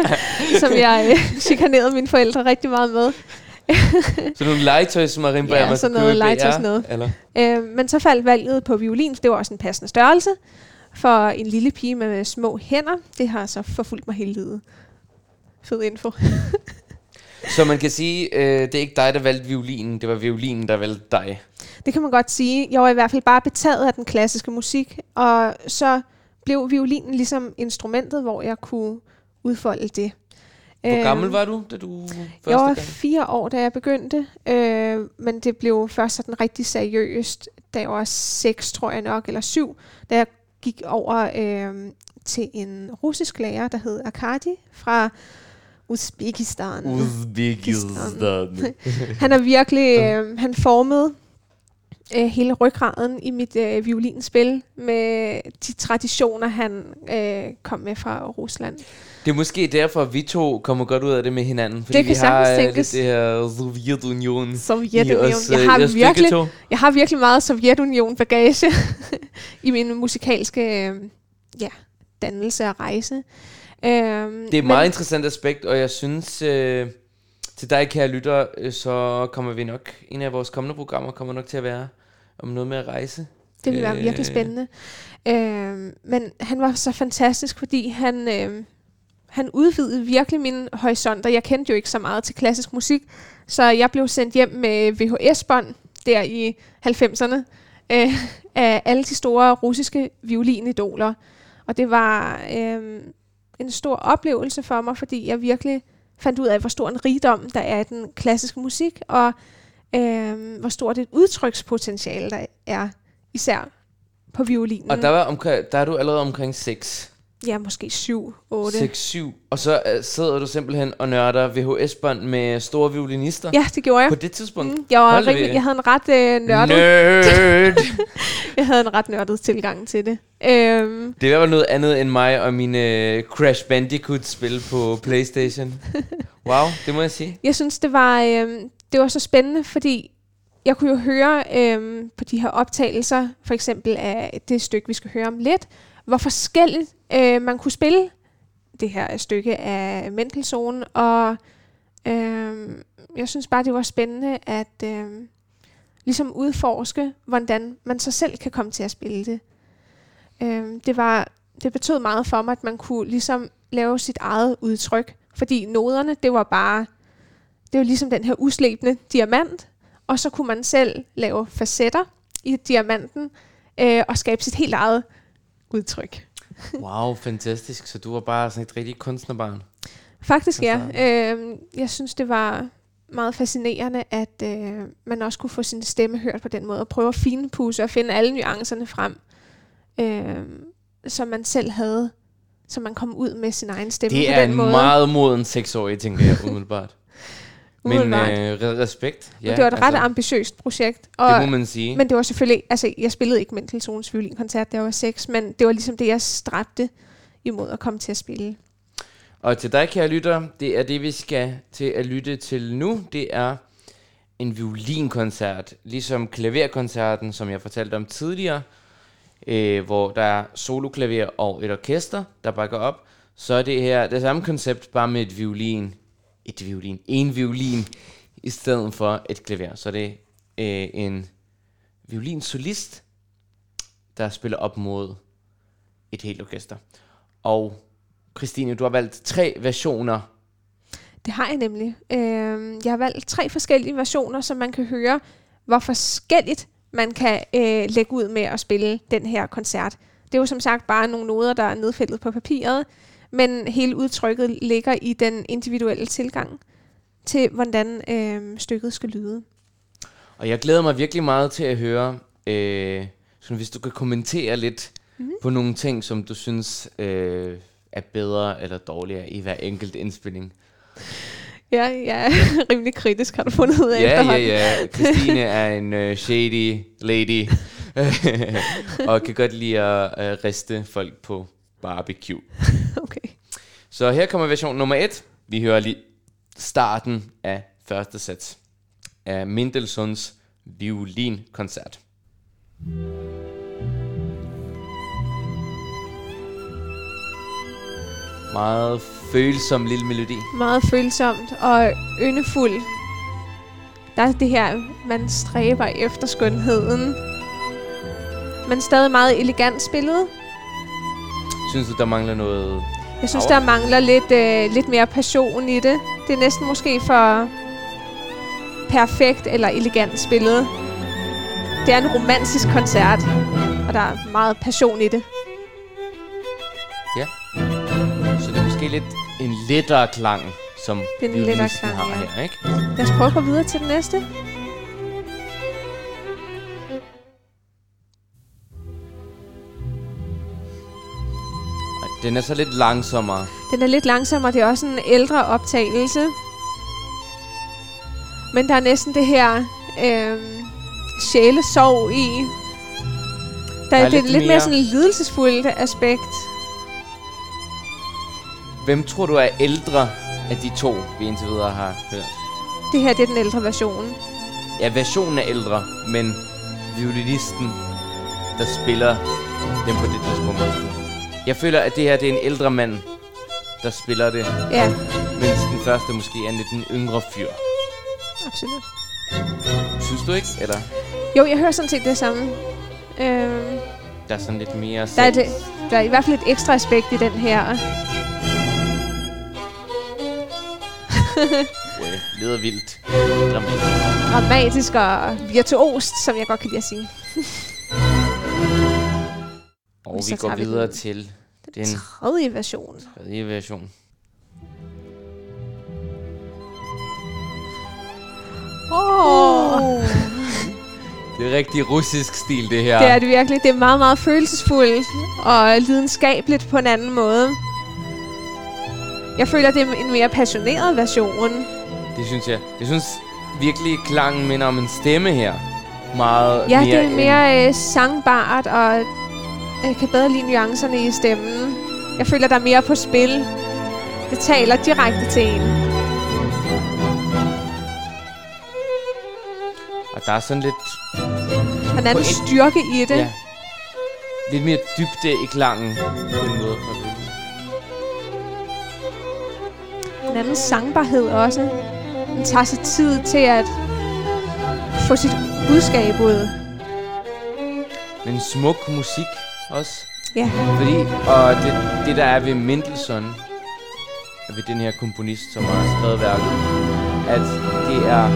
som jeg øh, chikanerede mine forældre rigtig meget med. så nogle legetøjs marimba, ja, sådan noget legetøjs noget. Eller? Øh, men så faldt valget på violin, for det var også en passende størrelse for en lille pige med små hænder. Det har så forfulgt mig hele livet. Fed info. så man kan sige, øh, det er ikke dig, der valgte violinen, det var violinen, der valgte dig. Det kan man godt sige. Jeg var i hvert fald bare betaget af den klassiske musik, og så blev violinen ligesom instrumentet, hvor jeg kunne udfolde det. Hvor gammel var du, da du første Jeg var gang? fire år, da jeg begyndte, øh, men det blev først sådan rigtig seriøst, da jeg var seks, tror jeg nok, eller syv, da jeg gik over øh, til en russisk lærer, der hed Arkadi fra Uzbekistan. Uzbekistan. han er virkelig, øh, han formede øh, hele ryggraden i mit øh, violinspil med de traditioner, han øh, kom med fra Rusland. Det er måske derfor, at vi to kommer godt ud af det med hinanden. Fordi det vi har øh, lidt det her Sovjetunion Sovjetunion. Os, jeg, har øh, virkelig, jeg har virkelig meget Sovjetunion-bagage i min musikalske øh, ja, dannelse og rejse. Øhm, det er et men, meget interessant aspekt, og jeg synes... Øh, til dig, kære lytter, øh, så kommer vi nok, en af vores kommende programmer kommer nok til at være om noget med at rejse. Det vil være øh, virkelig spændende. Øh, men han var så fantastisk, fordi han, øh, han udvidede virkelig mine horisonter. Jeg kendte jo ikke så meget til klassisk musik, så jeg blev sendt hjem med VHS-bånd der i 90'erne øh, af alle de store russiske violinidoler. Og det var øh, en stor oplevelse for mig, fordi jeg virkelig fandt ud af, hvor stor en rigdom der er i den klassiske musik, og øh, hvor stort et udtrykspotentiale der er, især på violinen. Og der, var omkring, der er du allerede omkring 6. Ja, måske 7, 8. 6, 7. Og så uh, sidder du simpelthen og nørder VHS-bånd med store violinister. Ja, det gjorde jeg. På det tidspunkt? Mm, jeg, var rigtig, jeg havde en ret uh, nørdet... Nerd! jeg havde en ret nørdet tilgang til det. Um, det var noget andet end mig og mine uh, Crash Bandicoot-spil på Playstation. wow, det må jeg sige. Jeg synes, det var, um, det var så spændende, fordi jeg kunne jo høre um, på de her optagelser, for eksempel af det stykke, vi skal høre om lidt, hvor forskelligt øh, man kunne spille det her stykke af Mendelssohn, og øh, jeg synes bare, det var spændende at øh, ligesom udforske, hvordan man så selv kan komme til at spille det. Øh, det, var, det betød meget for mig, at man kunne ligesom lave sit eget udtryk, fordi noderne, det var bare, det var ligesom den her uslæbende diamant, og så kunne man selv lave facetter i diamanten, øh, og skabe sit helt eget udtryk. wow, fantastisk. Så du var bare sådan et rigtig kunstnerbarn? Faktisk ja. Øh, jeg synes, det var meget fascinerende, at øh, man også kunne få sin stemme hørt på den måde, og prøve at finpudse og finde alle nuancerne frem, øh, som man selv havde, så man kom ud med sin egen stemme det på den måde. Det er en meget moden seksårig, tænker jeg umiddelbart. Men øh, re- respekt. Ja, det var et ret ambitiøst projekt. Og, Det må man sige. men det var selvfølgelig, altså jeg spillede ikke Mendelssohns violinkoncert, da jeg var seks, men det var ligesom det, jeg stræbte imod at komme til at spille. Og til dig, kære lytter, det er det, vi skal til at lytte til nu. Det er en violinkoncert, ligesom klaverkoncerten, som jeg fortalte om tidligere, øh, hvor der er soloklaver og et orkester, der bakker op. Så er det her det samme koncept, bare med et violin. Et violin. En violin i stedet for et klaver. Så det er øh, en violinsolist, der spiller op mod et helt orkester. Og Christine, du har valgt tre versioner. Det har jeg nemlig. Øh, jeg har valgt tre forskellige versioner, så man kan høre, hvor forskelligt man kan øh, lægge ud med at spille den her koncert. Det er jo som sagt bare nogle noder, der er nedfældet på papiret, men hele udtrykket ligger i den individuelle tilgang til, hvordan øh, stykket skal lyde. Og jeg glæder mig virkelig meget til at høre, øh, så hvis du kan kommentere lidt mm. på nogle ting, som du synes øh, er bedre eller dårligere i hver enkelt indspilling. Ja, jeg er rimelig kritisk, har du fundet ud af Ja, ja, ja. Christine er en øh, shady lady, og kan godt lide at øh, riste folk på barbecue. Så her kommer version nummer et. Vi hører lige starten af første sats af Mendelssohns violinkoncert. Meget følsom lille melodi. Meget følsomt og yndefuld. Der er det her, man stræber efter skønheden. Men stadig meget elegant spillet. Synes du, der mangler noget? Jeg synes, Power. der mangler lidt, øh, lidt mere passion i det. Det er næsten måske for perfekt eller elegant spillet. Det er en romantisk koncert, og der er meget passion i det. Så det er måske lidt en lettere klang, som Det er en lettere klang, har ja. her, ikke? Lad os prøve at gå videre til den næste. Den er så lidt langsommere. Den er lidt langsommere, det er også en ældre optagelse. Men der er næsten det her øh, sjælesorg i. Der, Der er det er lidt lidt mere mere- sådan lidelsesfuldt aspekt. Hvem tror du er ældre af de to, vi indtil videre har hørt? Det her det er den ældre version. Ja, versionen er ældre, men violinisten, der spiller dem på det tidspunkt. Jeg føler, at det her det er en ældre mand, der spiller det, Ja, mens den første måske er lidt en yngre fyr. absolut. Synes du ikke? Eller Jo, jeg hører sådan set det samme. Øh, der er sådan lidt mere der, er det, der er i hvert fald et ekstra aspekt i den her. Wow, lyder vildt. Dramatisk. Dramatisk og virtuost, som jeg godt kan lide at sige. Og Så vi går tager vi videre den. til Den den tredje version. tredje version. Åh! Oh. Det er rigtig russisk stil, det her. Det er det virkelig. Det er meget, meget følelsesfuldt og lidenskabeligt på en anden måde. Jeg føler, det er en mere passioneret version. Det synes jeg. Jeg synes virkelig, klangen minder om en stemme her. Meget Ja, mere det er end- mere øh, sangbart, og jeg kan bedre lide nuancerne i stemmen. Jeg føler, der er mere på spil. Det taler direkte til en. Og der er sådan lidt, Og anden På en- styrke i det. ja, lidt mere dybde i klangen på en måde. En anden sangbarhed også. Den tager sig tid til at få sit budskab ud. Men smuk musik også. Ja, Fordi, og det, det der er ved Mendelssohn, ved den her komponist, som har skrevet værket, at det er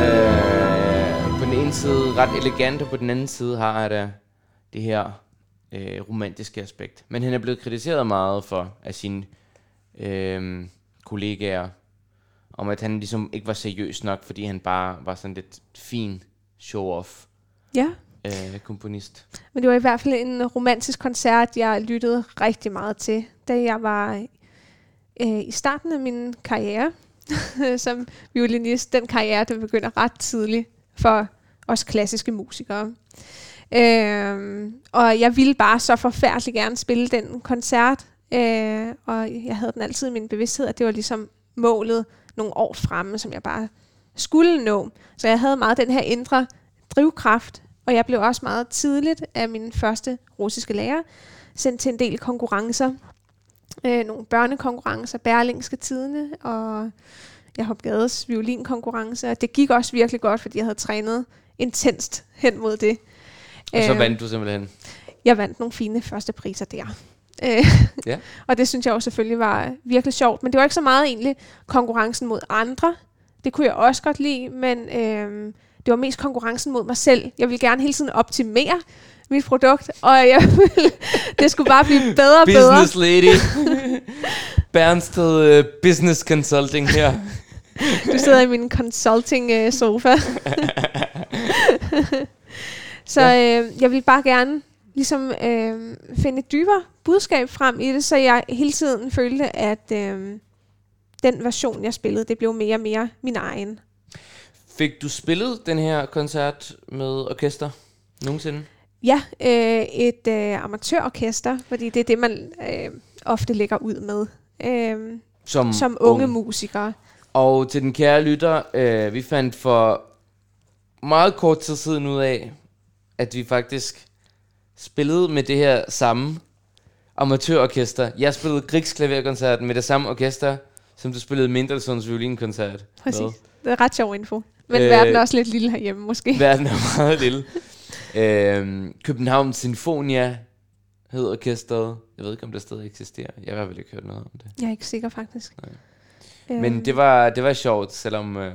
øh, på den ene side ret elegant, og på den anden side har det det her øh, romantiske aspekt. Men han er blevet kritiseret meget for af sine øh, kollegaer, om at han ligesom ikke var seriøs nok, fordi han bare var sådan lidt fin show-off ja øh, komponist. Men det var i hvert fald en romantisk koncert, jeg lyttede rigtig meget til, da jeg var øh, i starten af min karriere. som violinist. Den karriere, der begynder ret tidligt for os klassiske musikere. Øhm, og jeg ville bare så forfærdeligt gerne spille den koncert, øh, og jeg havde den altid i min bevidsthed, at det var ligesom målet nogle år fremme, som jeg bare skulle nå. Så jeg havde meget den her indre drivkraft, og jeg blev også meget tidligt af min første russiske lærer sendt til en del konkurrencer. Øh, nogle børnekonkurrencer, Berlingske Tidene, og jeg har Gades violinkonkurrence, og det gik også virkelig godt, fordi jeg havde trænet intenst hen mod det. Og så Øh, vandt du simpelthen. jeg vandt nogle fine første priser der. Øh, Ja. og det synes jeg jo selvfølgelig var virkelig sjovt. Men det var ikke så meget egentlig konkurrencen mod andre. Det kunne jeg også godt lide, men øh, det var mest konkurrencen mod mig selv. Jeg ville gerne hele tiden optimere mit produkt, og jeg ville, det skulle bare blive bedre og bedre. Business lady. Bernsted uh, Business Consulting her. Du sidder i min consulting øh, sofa. så øh, jeg vil bare gerne ligesom øh, finde et dybere budskab frem i det, så jeg hele tiden følte, at øh, den version, jeg spillede, det blev mere og mere min egen. Fik du spillet den her koncert med orkester nogensinde? Ja, øh, et øh, amatørorkester, fordi det er det, man øh, ofte lægger ud med øh, Som, som unge ung. musikere. Og til den kære lytter, øh, vi fandt for meget kort tid siden ud af, at vi faktisk spillede med det her samme amatørorkester. Jeg spillede Grigsklaverkoncerten med det samme orkester, som du spillede Mendelssohns violinkoncert Præcis. med. Det er ret sjov info. Men Øh, øh, verden er også lidt lille herhjemme, måske. Verden er meget lille. øhm, København Sinfonia hed orkestret. Jeg ved ikke, om det stadig eksisterer. Jeg har fald ikke hørt noget om det. Jeg er ikke sikker, faktisk. Nej. Øhm, Men det var, det var sjovt, selvom øh,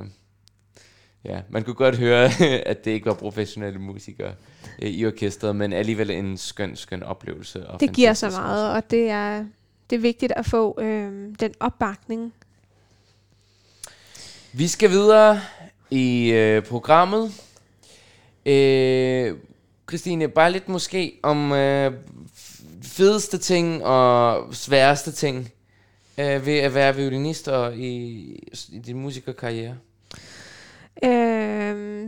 ja, man kunne godt høre, at det ikke var professionelle musikere øh, i orkestret, men alligevel en skøn, skøn oplevelse. Og Det giver så meget, og det er, det er vigtigt at få øh, den opbakning. Vi skal videre i øh, programmet. Øh, Christine, bare lidt måske om øh, fedeste ting og sværeste ting øh, ved at være violinist og i, i din musikerkarriere. Øh,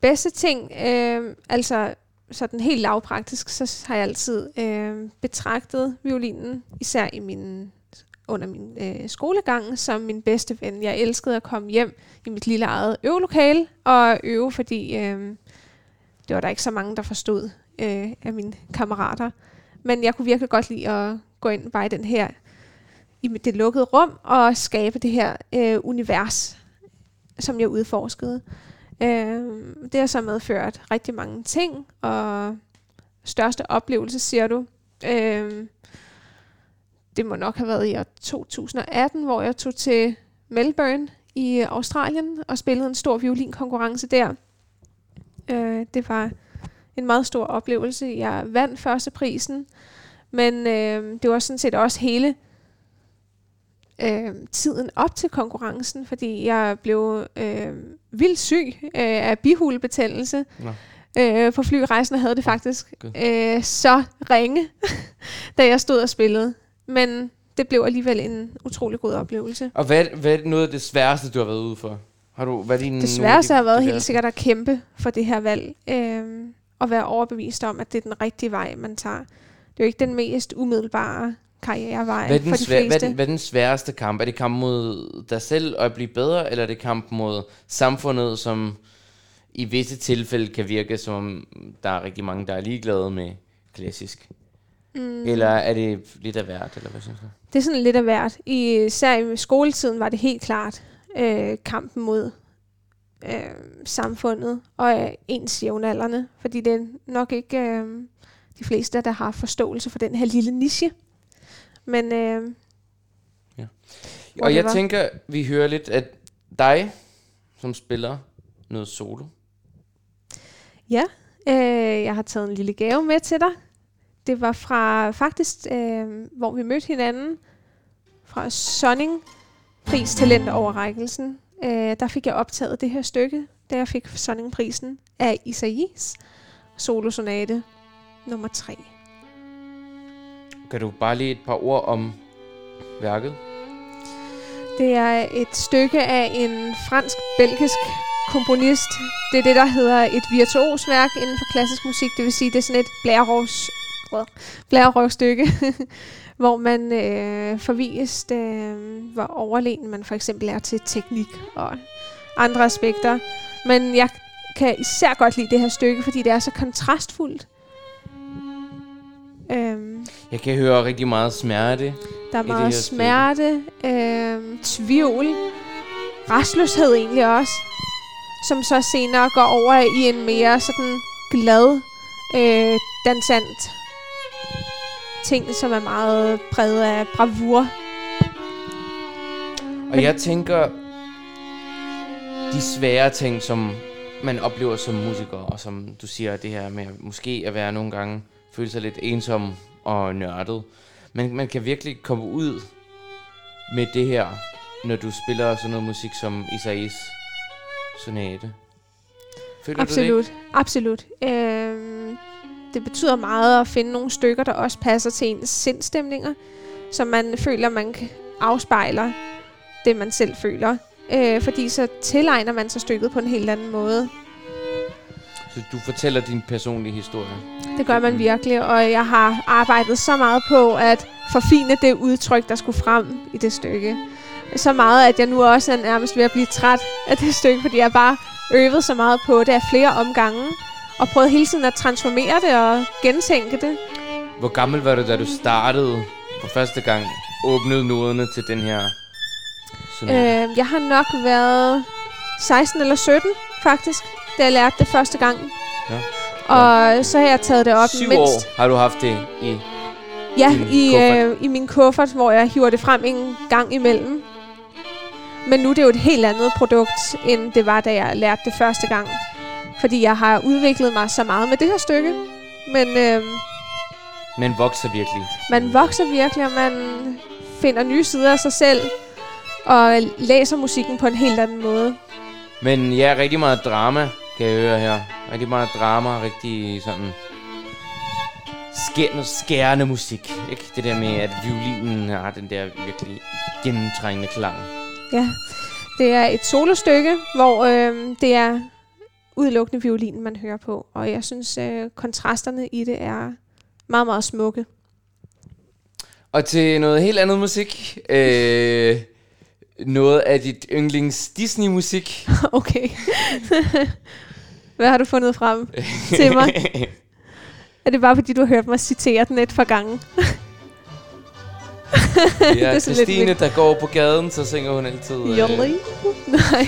bedste ting, øh, altså sådan helt lavpraktisk, så har jeg altid øh, betragtet violinen, især i min, under min øh, skolegang, som min bedste ven. Jeg elskede at komme hjem i mit lille eget øvelokale og øve, fordi øh, det var der ikke så mange, der forstod øh, af mine kammerater. Men jeg kunne virkelig godt lide at gå ind bare i den her i det lukkede rum og skabe det her øh, univers, som jeg udforskede. Øh, det har så medført rigtig mange ting, og største oplevelse, siger du. Øh, det må nok have været i år 2018, hvor jeg tog til Melbourne i Australien og spillede en stor violinkonkurrence der. Øh, det var en meget stor oplevelse. Jeg vandt førsteprisen, men øh, det var sådan set også hele øh, tiden op til konkurrencen, fordi jeg blev øh, vildt syg øh, af bihulebetændelse. Nå. Øh, på flyrejsen havde det faktisk Gud. øh, så ringe, da jeg stod og spillede. Men det blev alligevel en utrolig god oplevelse. Og hvad, hvad er noget af det sværeste, du har været ude for? Har du, hvad er dine, Det sværeste har været helt sikkert. at kæmpe for det her valg. Øh, og være overbevist om, at det er den rigtige vej, man tager. Det er jo ikke den mest umiddelbare karrierevej Hvad er, den for de svær, hvad, er fleste. den, hvad er den sværeste kamp? Er det kamp mod dig selv og at blive bedre, eller er det kamp mod samfundet, som i visse tilfælde kan virke som om, der er rigtig mange, der er ligeglade med klassisk? Mm. Eller er det lidt af hvert, eller hvad synes du? Det er sådan lidt af hvert. I, især i skoletiden var det helt klart øh, kampen mod øh, samfundet og øh, ens jævnaldrende. Fordi det er nok ikke øh, de fleste, der har forståelse for den her lille niche. Men øh, Og jeg tænker, vi hører lidt af dig, som spiller noget solo. ja, øh, jeg har taget en lille gave med til dig. Det var fra faktisk, øh, hvor vi mødte hinanden, fra Sonning Pris Talent overrækkelsen. Øh, der fik jeg optaget det her stykke, da jeg fik Sonning-prisen af Isaias solosonate nummer 3. Kan du bare lige et par ord om værket? Det er et stykke af en fransk-belgisk komponist. Det er det, der hedder et virtuosværk inden for klassisk musik. Det vil sige, det er sådan et blærerøvs, blærerøvstykke, hvor man øh, forvist, øh, hvor overlegen man for eksempel er til teknik og andre aspekter. Men jeg kan især godt lide det her stykke, fordi det er så kontrastfuldt. Øhm, jeg kan høre rigtig meget smerte. Der er meget smerte, øhm, tvivl, restløshed egentlig også, som så senere går over i en mere sådan glad, øh, dansant ting, som er meget præget af bravur. Og jeg tænker, de svære ting, som man oplever som musiker, og som du siger, det her med måske at være nogle gange, føle sig lidt ensom og nørdet. Men man kan virkelig komme ud med det her, når du spiller sådan noget musik som Isais sonate. Føler absolut, du det absolut. Øhm, det betyder meget at finde nogle stykker, der også passer til ens sindstemninger, så man føler, man afspejler det, man selv føler. Øh, fordi så tilegner man sig stykket på en helt anden måde. Så du fortæller din personlige historie? Det gør man virkelig, og jeg har arbejdet så meget på at forfine det udtryk, der skulle frem i det stykke. Så meget, at jeg nu også er nærmest ved at blive træt af det stykke, fordi jeg bare øvet så meget på det af flere omgange, og prøvet hele tiden at transformere det og gentænke det. Hvor gammel var du, da du startede for første gang, åbnede noderne til den her Øh, jeg har nok været 16 eller 17, faktisk, da jeg lærte det første gang. Ja. Og ja. så har jeg taget det op Syv mindst. år har du haft det i Ja, i, øh, i min kuffert, hvor jeg hiver det frem en gang imellem. Men nu er det jo et helt andet produkt, end det var, da jeg lærte det første gang. Fordi jeg har udviklet mig så meget med det her stykke. Men, øh, man vokser virkelig. Man vokser virkelig, og man finder nye sider af sig selv og læser musikken på en helt anden måde. Men ja, rigtig meget drama, kan jeg høre her. Rigtig meget drama, rigtig sådan skærende, skærende musik. Ikke? Det der med, at violinen har den der virkelig gennemtrængende klang. Ja, det er et solostykke, hvor øh, det er udelukkende violinen, man hører på. Og jeg synes, øh, kontrasterne i det er meget, meget smukke. Og til noget helt andet musik. Øh, noget af dit yndlings Disney-musik. okay. Hvad har du fundet frem til mig? er det bare fordi, du har hørt mig citere den et par gange? ja, det er Christine, der går på gaden, så synger hun altid... Øh... Nej.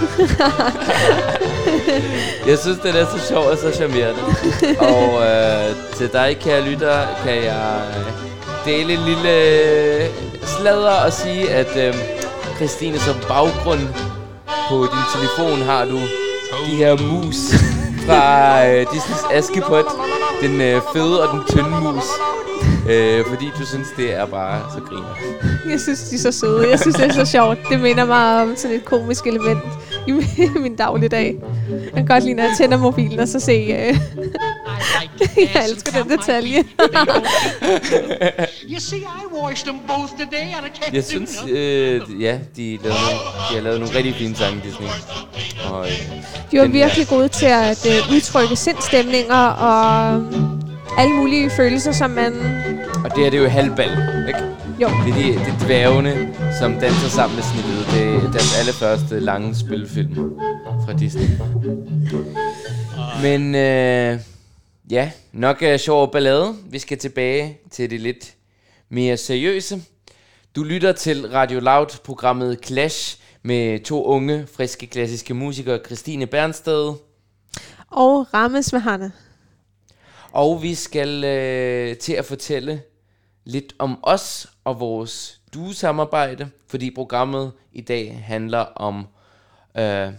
jeg synes, det er så sjovt og så charmerende. og øh, til dig, kære lytter, kan jeg øh, dele en lille øh, sladder og sige, at øh, Christine, som baggrund på din telefon har du de her mus fra øh, Disney's Askepot. Den øh, fede og den tynde mus. Øh, fordi du synes, det er bare så griner. Jeg synes, de er så søde. Jeg synes, det er så sjovt. Det minder mig om sådan et komisk element i min dagligdag. Jeg kan godt lide, når jeg tænder mobilen og så se... Øh jeg elsker den detalje. jeg synes, øh, ja, de, lavede, de har lavet nogle rigtig fine sange, Disney. Og, øh, de var virkelig her. gode til at øh, udtrykke sindstemninger og alle mulige følelser, som man... Og det er det jo halvbal, ikke? Jo. Det er de, det er dværgene, som danser sammen med Snehvide. Det er deres allerførste lange spilfilm fra Disney. Men øh, ja, nok er sjov ballade. Vi skal tilbage til det lidt mere seriøse. Du lytter til Radio Loud-programmet Clash med to unge, friske, klassiske musikere, Christine Bernsted og Rames Mahane. Og vi skal øh, til at fortælle lidt om os og vores duesamarbejde, fordi programmet i dag handler om... Øh,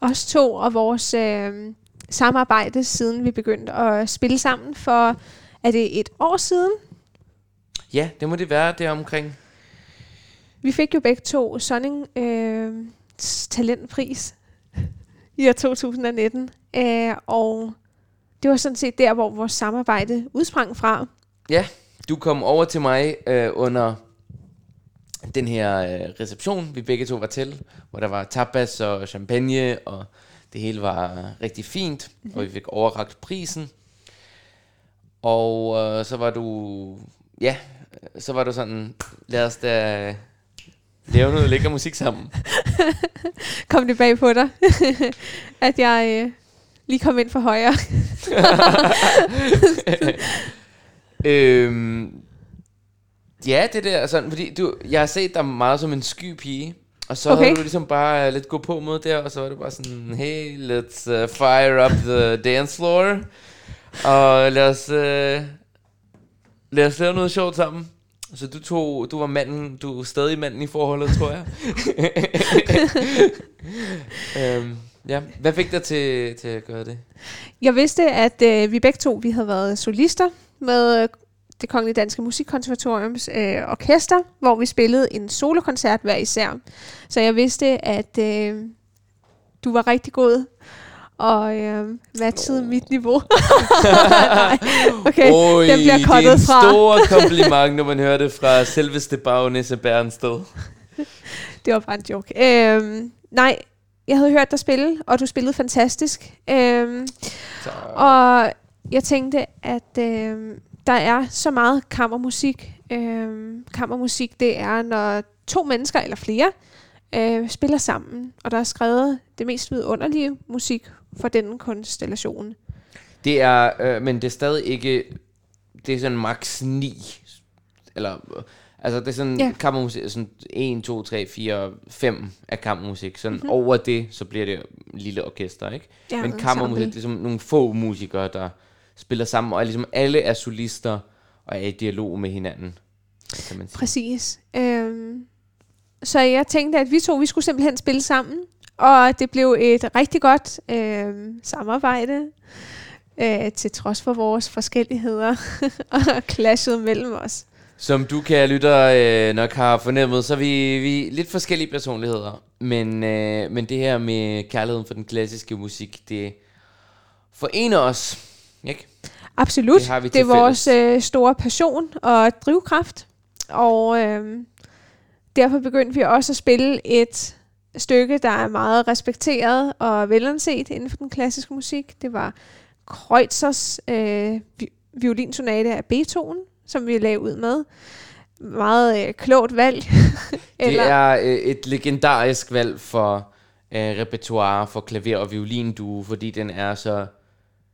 os to og vores øh, samarbejde, siden vi begyndte at spille sammen for, er det et år siden? Ja, det må det være, det omkring. Vi fik jo begge to Sonning øh, talentpris i år 2019, øh, og det var sådan set der, hvor vores samarbejde udsprang fra. Ja, du kom over til mig øh, under den her øh, reception, vi begge to var til, hvor der var tapas og champagne, og det hele var rigtig fint, mm-hmm. og vi fik overragt prisen. Og øh, så var du, ja, så var du sådan, lad os da lave noget lækker musik sammen. kom det bag på dig, at jeg øh, lige kom ind for højre? øhm, ja, det der sådan, fordi du, jeg har set dig meget som en sky pige. Og så okay. havde du ligesom bare lidt gå på mod der, og så var det bare sådan, hey, let's uh, fire up the dance floor. Og lad os, uh, lad os lave noget sjovt sammen. Så du tog, du var manden, du er stadig manden i forholdet, tror jeg. um, ja. Hvad fik dig til, til at gøre det? Jeg vidste, at øh, vi begge to vi havde været solister med det Kongelige Danske Musikkonservatoriums øh, orkester, hvor vi spillede en solokoncert hver især. Så jeg vidste, at øh, du var rigtig god og øh, matchede oh. mit niveau. Nej, okay, Oi, den bliver kottet fra. det er en stor kompliment, når man hører det fra selveste bagnisse Bernsted. det var bare en joke. Øh, nej, jeg havde hørt dig spille, og du spillede fantastisk. Øh, og jeg tænkte, at øh, der er så meget kammermusik. Øh, kammermusik, det er, når to mennesker eller flere øh, spiller sammen, og der er skrevet det mest vidunderlige musik for den konstellation. Det er, øh, men det er stadig ikke, det er sådan max 9, eller, altså det er sådan ja. kammermusik, sådan 1, 2, 3, 4, 5 af kammermusik. Sådan mm-hmm. over det, så bliver det lille orkester, ikke? Ja, men kammermusik, det er som nogle få musikere, der spiller sammen, og ligesom alle er solister og er i dialog med hinanden. Kan man sige. Præcis. Øhm, så jeg tænkte, at vi to vi skulle simpelthen spille sammen, og det blev et rigtig godt øhm, samarbejde, øh, til trods for vores forskelligheder og clashet mellem os. Som du, kan lytter, øh, nok har fornemmet, så er vi, vi lidt forskellige personligheder. Men, øh, men det her med kærligheden for den klassiske musik, det forener os. Ikke? Absolut. Det, har vi det er vores øh, store passion og drivkraft. Og øh, derfor begyndte vi også at spille et stykke, der er meget respekteret og velanset inden for den klassiske musik. Det var Kreutzers øh, violinsonate af Beethoven, som vi lagde ud med. Meget øh, klogt valg. Eller? Det er øh, et legendarisk valg for øh, repertoire for klaver og violin, du, fordi den er så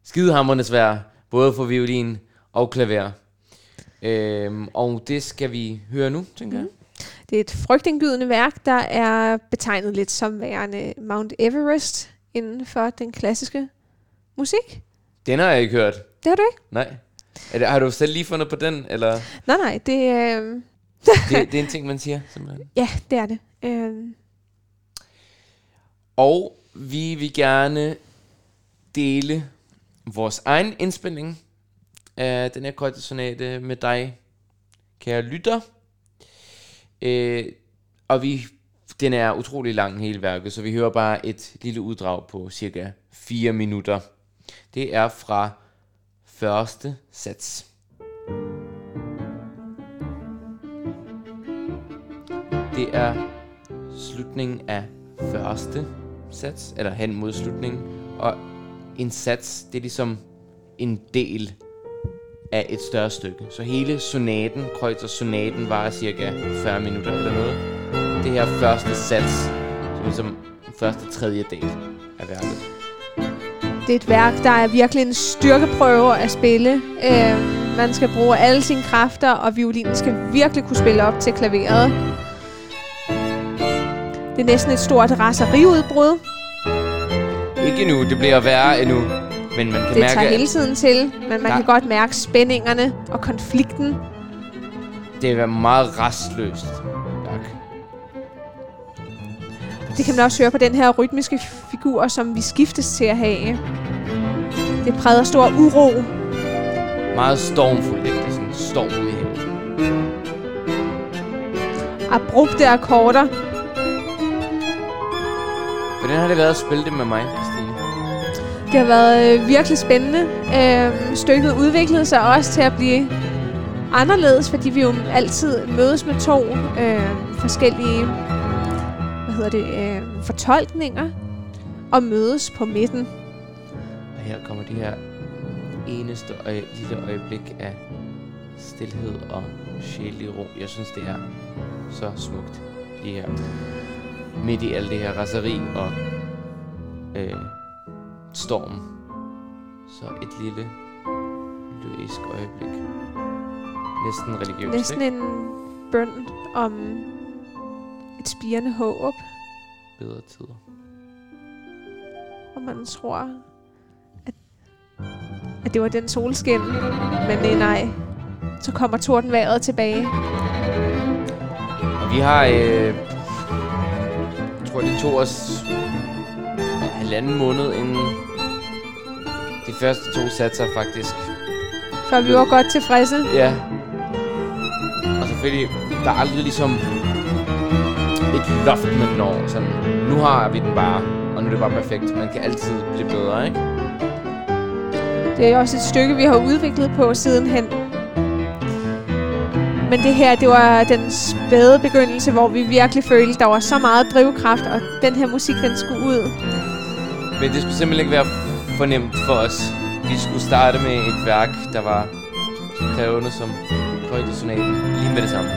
skidehammerende svær, både for violin og klaver. Øhm, og det skal vi høre nu, tænker mm. jeg. Det er et frygtindgydende værk, der er betegnet lidt som værende Mount Everest inden for den klassiske musik. Den har jeg ikke hørt. Det har du ikke? Nej. Er det, har du selv lige fundet på den? Eller? Nej, nej, det, øh... det, det er en ting, man siger, simpelthen. Ja, det er det. Øh... Og vi vil gerne dele vores egen indspilning af den her kortesonate med dig, kære lytter. Øh, og vi, den er utrolig lang hele værket, så vi hører bare et lille uddrag på cirka 4 minutter. Det er fra første sats. Det er slutningen af første sats, eller hen mod slutningen, og en sats, det er ligesom en del af et større stykke. Så hele sonaten, Kreutzer sonaten, var cirka 40 minutter eller noget. Det her første sats, som er ligesom første tredjedel af værket. Det er et værk, der er virkelig en styrkeprøve at spille. Øh, man skal bruge alle sine kræfter, og violinen skal virkelig kunne spille op til klaveret. Det er næsten et stort raseriudbrud. Ikke endnu, det bliver værre endnu. Men man kan det mærke, tager hele tiden til, men man ja. kan godt mærke spændingerne og konflikten. Det er meget restløst. Tak. Det kan man også høre på den her rytmiske figur, som vi skiftes til at have. Det præder stor uro. Meget stormfuldt, ikke? Det er sådan en storm i Abrupte akkorder. Hvordan har det været at spille det med mig? Det har været øh, virkelig spændende. Øh, stykket udviklede sig også til at blive anderledes, fordi vi jo altid mødes med to øh, forskellige hvad hedder det, øh, fortolkninger og mødes på midten. Og her kommer de her eneste øje, lille øjeblik af stillhed og sjældig ro. Jeg synes, det er så smukt lige her. Midt i alt det her raseri og øh, storm. Så et lille lyrisk øjeblik. Næsten religiøst, Næsten ikke? en bøn om et spirende håb, Bedre tider. og man tror, at, at det var den solskin. Men nej, nej. Så kommer tordenværet tilbage. Og vi har, øh, jeg tror det tog os halvanden måned inden de første to satser faktisk. Før vi var godt tilfredse. Ja. Og selvfølgelig, der er aldrig ligesom et loft, man når. Sådan, nu har vi den bare, og nu er det bare perfekt. Man kan altid blive bedre, ikke? Det er også et stykke, vi har udviklet på sidenhen. Men det her, det var den spæde begyndelse, hvor vi virkelig følte, der var så meget drivkraft, og den her musik, den skulle ud. Men det skulle simpelthen ikke være for nemt for os. Vi skulle starte med et værk, der var krævende som højdesonaten lige med det samme.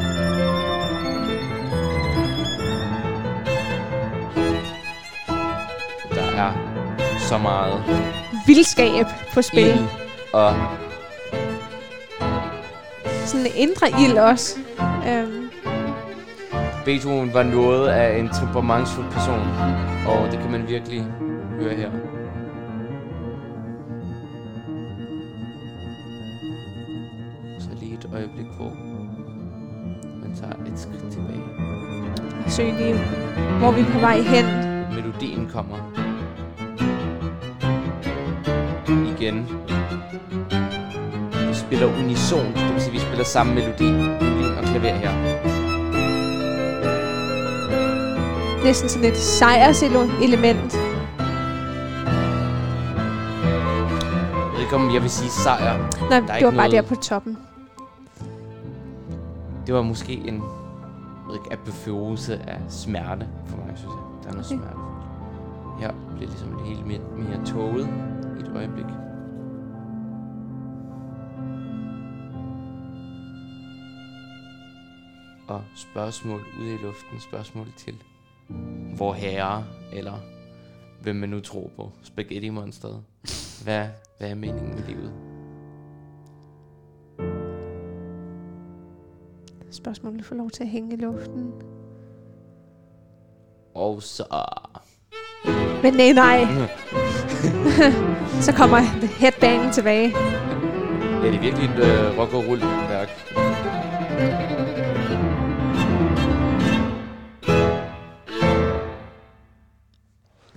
Der er så meget Vildskab på spil. ild og Sådan en indre ild også. Øhm, Beethoven var noget af en temperamentsfuld person, og det kan man virkelig høre her. Søg lige, hvor vi er på vej hen. Melodien kommer. Igen. Vi spiller unison, det vil sige, vi spiller samme melodi, violin og klaver her. Næsten sådan et sejrselement. Jeg ved ikke, om jeg vil sige sejr. Nej, det var bare noget- der på toppen. Det var måske en ved ikke, apoteose af smerte for mig, synes jeg. Der er noget Okay. smerte. Her bliver ligesom det hele mere, mere toget i et øjeblik. Og spørgsmål ude i luften, spørgsmål til hvor herre, eller hvem man nu tror på, spaghetti monsteret. Hvad, hvad er meningen med livet? Spørgsmålet får lov til at hænge i luften. Og så... Men nej, nej. Så kommer headbangen tilbage. Ja, det er virkelig et øh, rock og roll værk.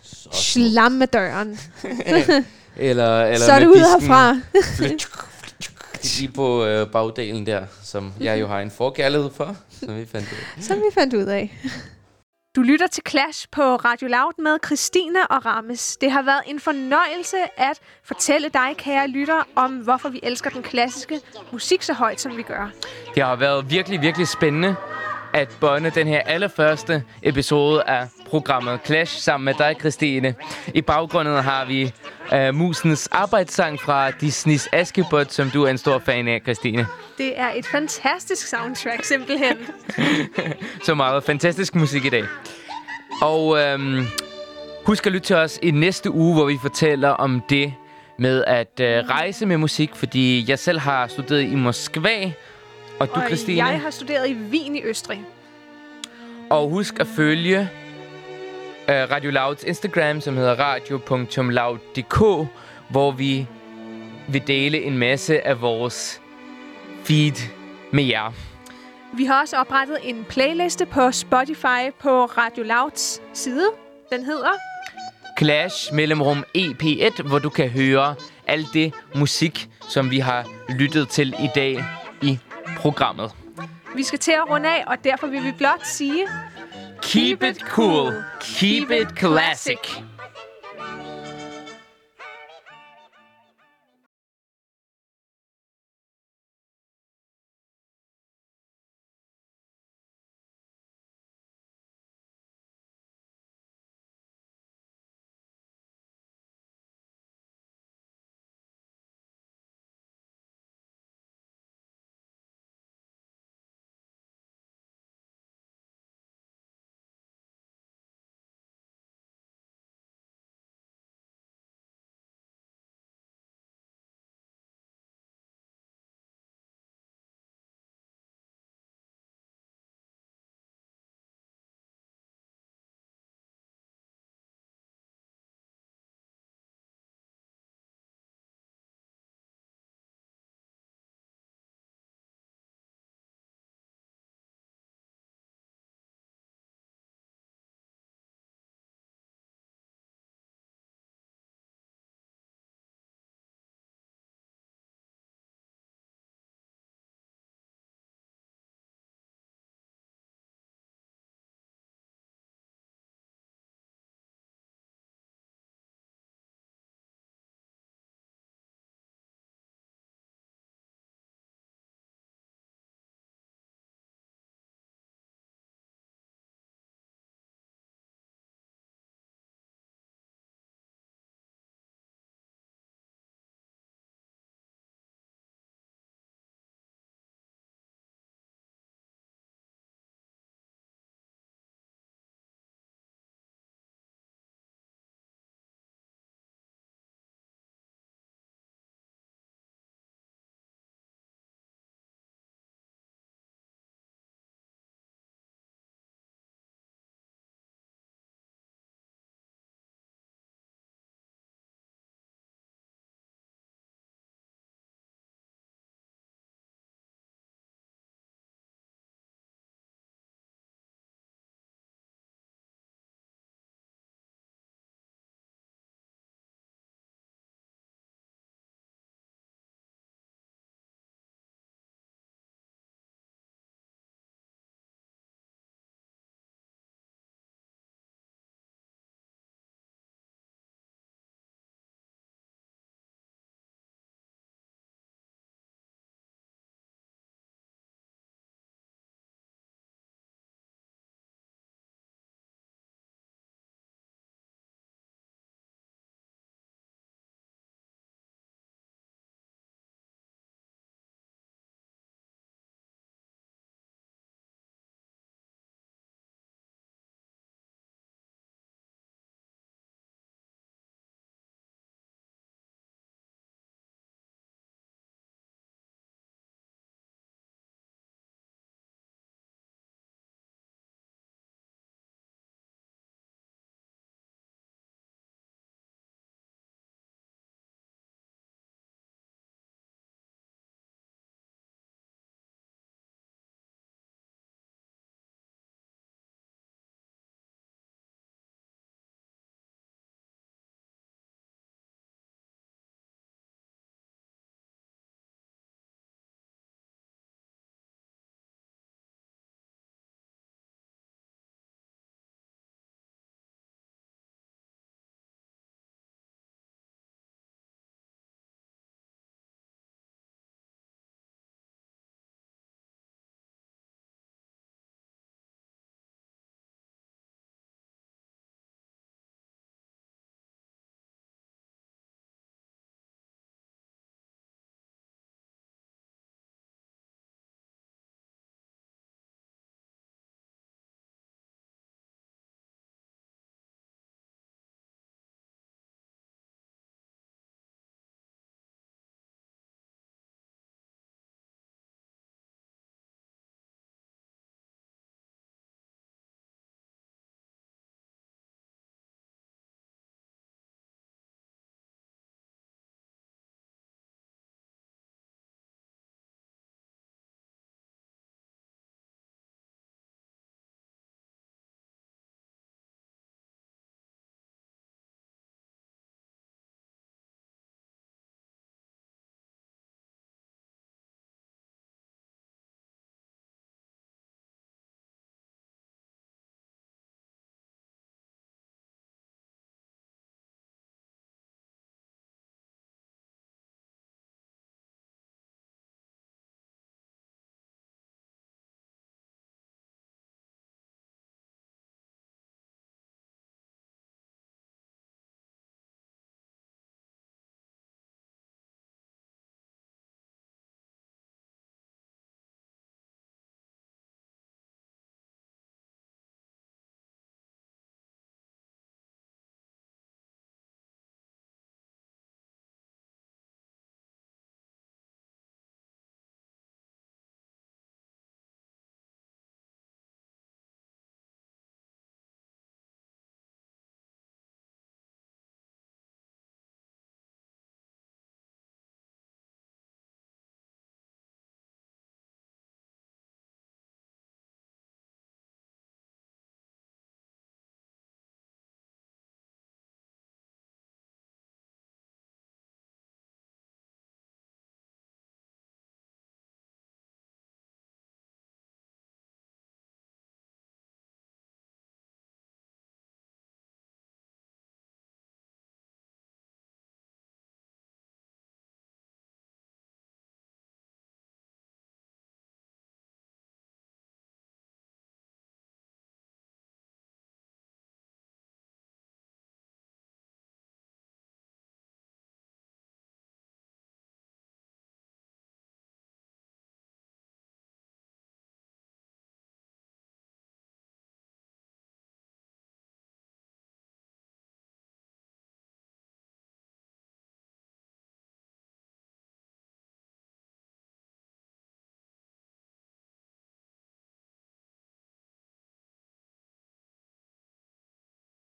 Så Slam med døren. Eller, eller Så er det ud herfra. Lige på øh, bagdelen der, som jeg jo har en forkærlighed for, som vi fandt ud af. Som vi fandt ud af. Du lytter til Clash på Radio Loud med Christine og Rammes. Det har været en fornøjelse at fortælle dig, kære lytter, om hvorfor vi elsker den klassiske musik så højt, som vi gør. Det har været virkelig, virkelig spændende at bonde den her allerførste episode af programmet Clash sammen med dig, Christine. I baggrunden har vi uh, musens arbejdssang fra Disneys Askepot, som du er en stor fan af, Christine. Det er et fantastisk soundtrack, simpelthen. Så meget fantastisk musik i dag. Og øhm, husk at lytte til os i næste uge, hvor vi fortæller om det med at øh, rejse med musik, fordi jeg selv har studeret i Moskva, og du, og Christine. jeg har studeret i Wien i Østrig. Og husk at følge Radio Louds Instagram, som hedder radio.loud.dk, hvor vi vil dele en masse af vores feed med jer. Vi har også oprettet en playliste på Spotify på Radio Louds side. Den hedder Clash mellemrum EP1, hvor du kan høre alt det musik, som vi har lyttet til i dag i programmet. Vi skal til at runde af, og derfor vil vi blot sige... Keep it cool. Keep it classic.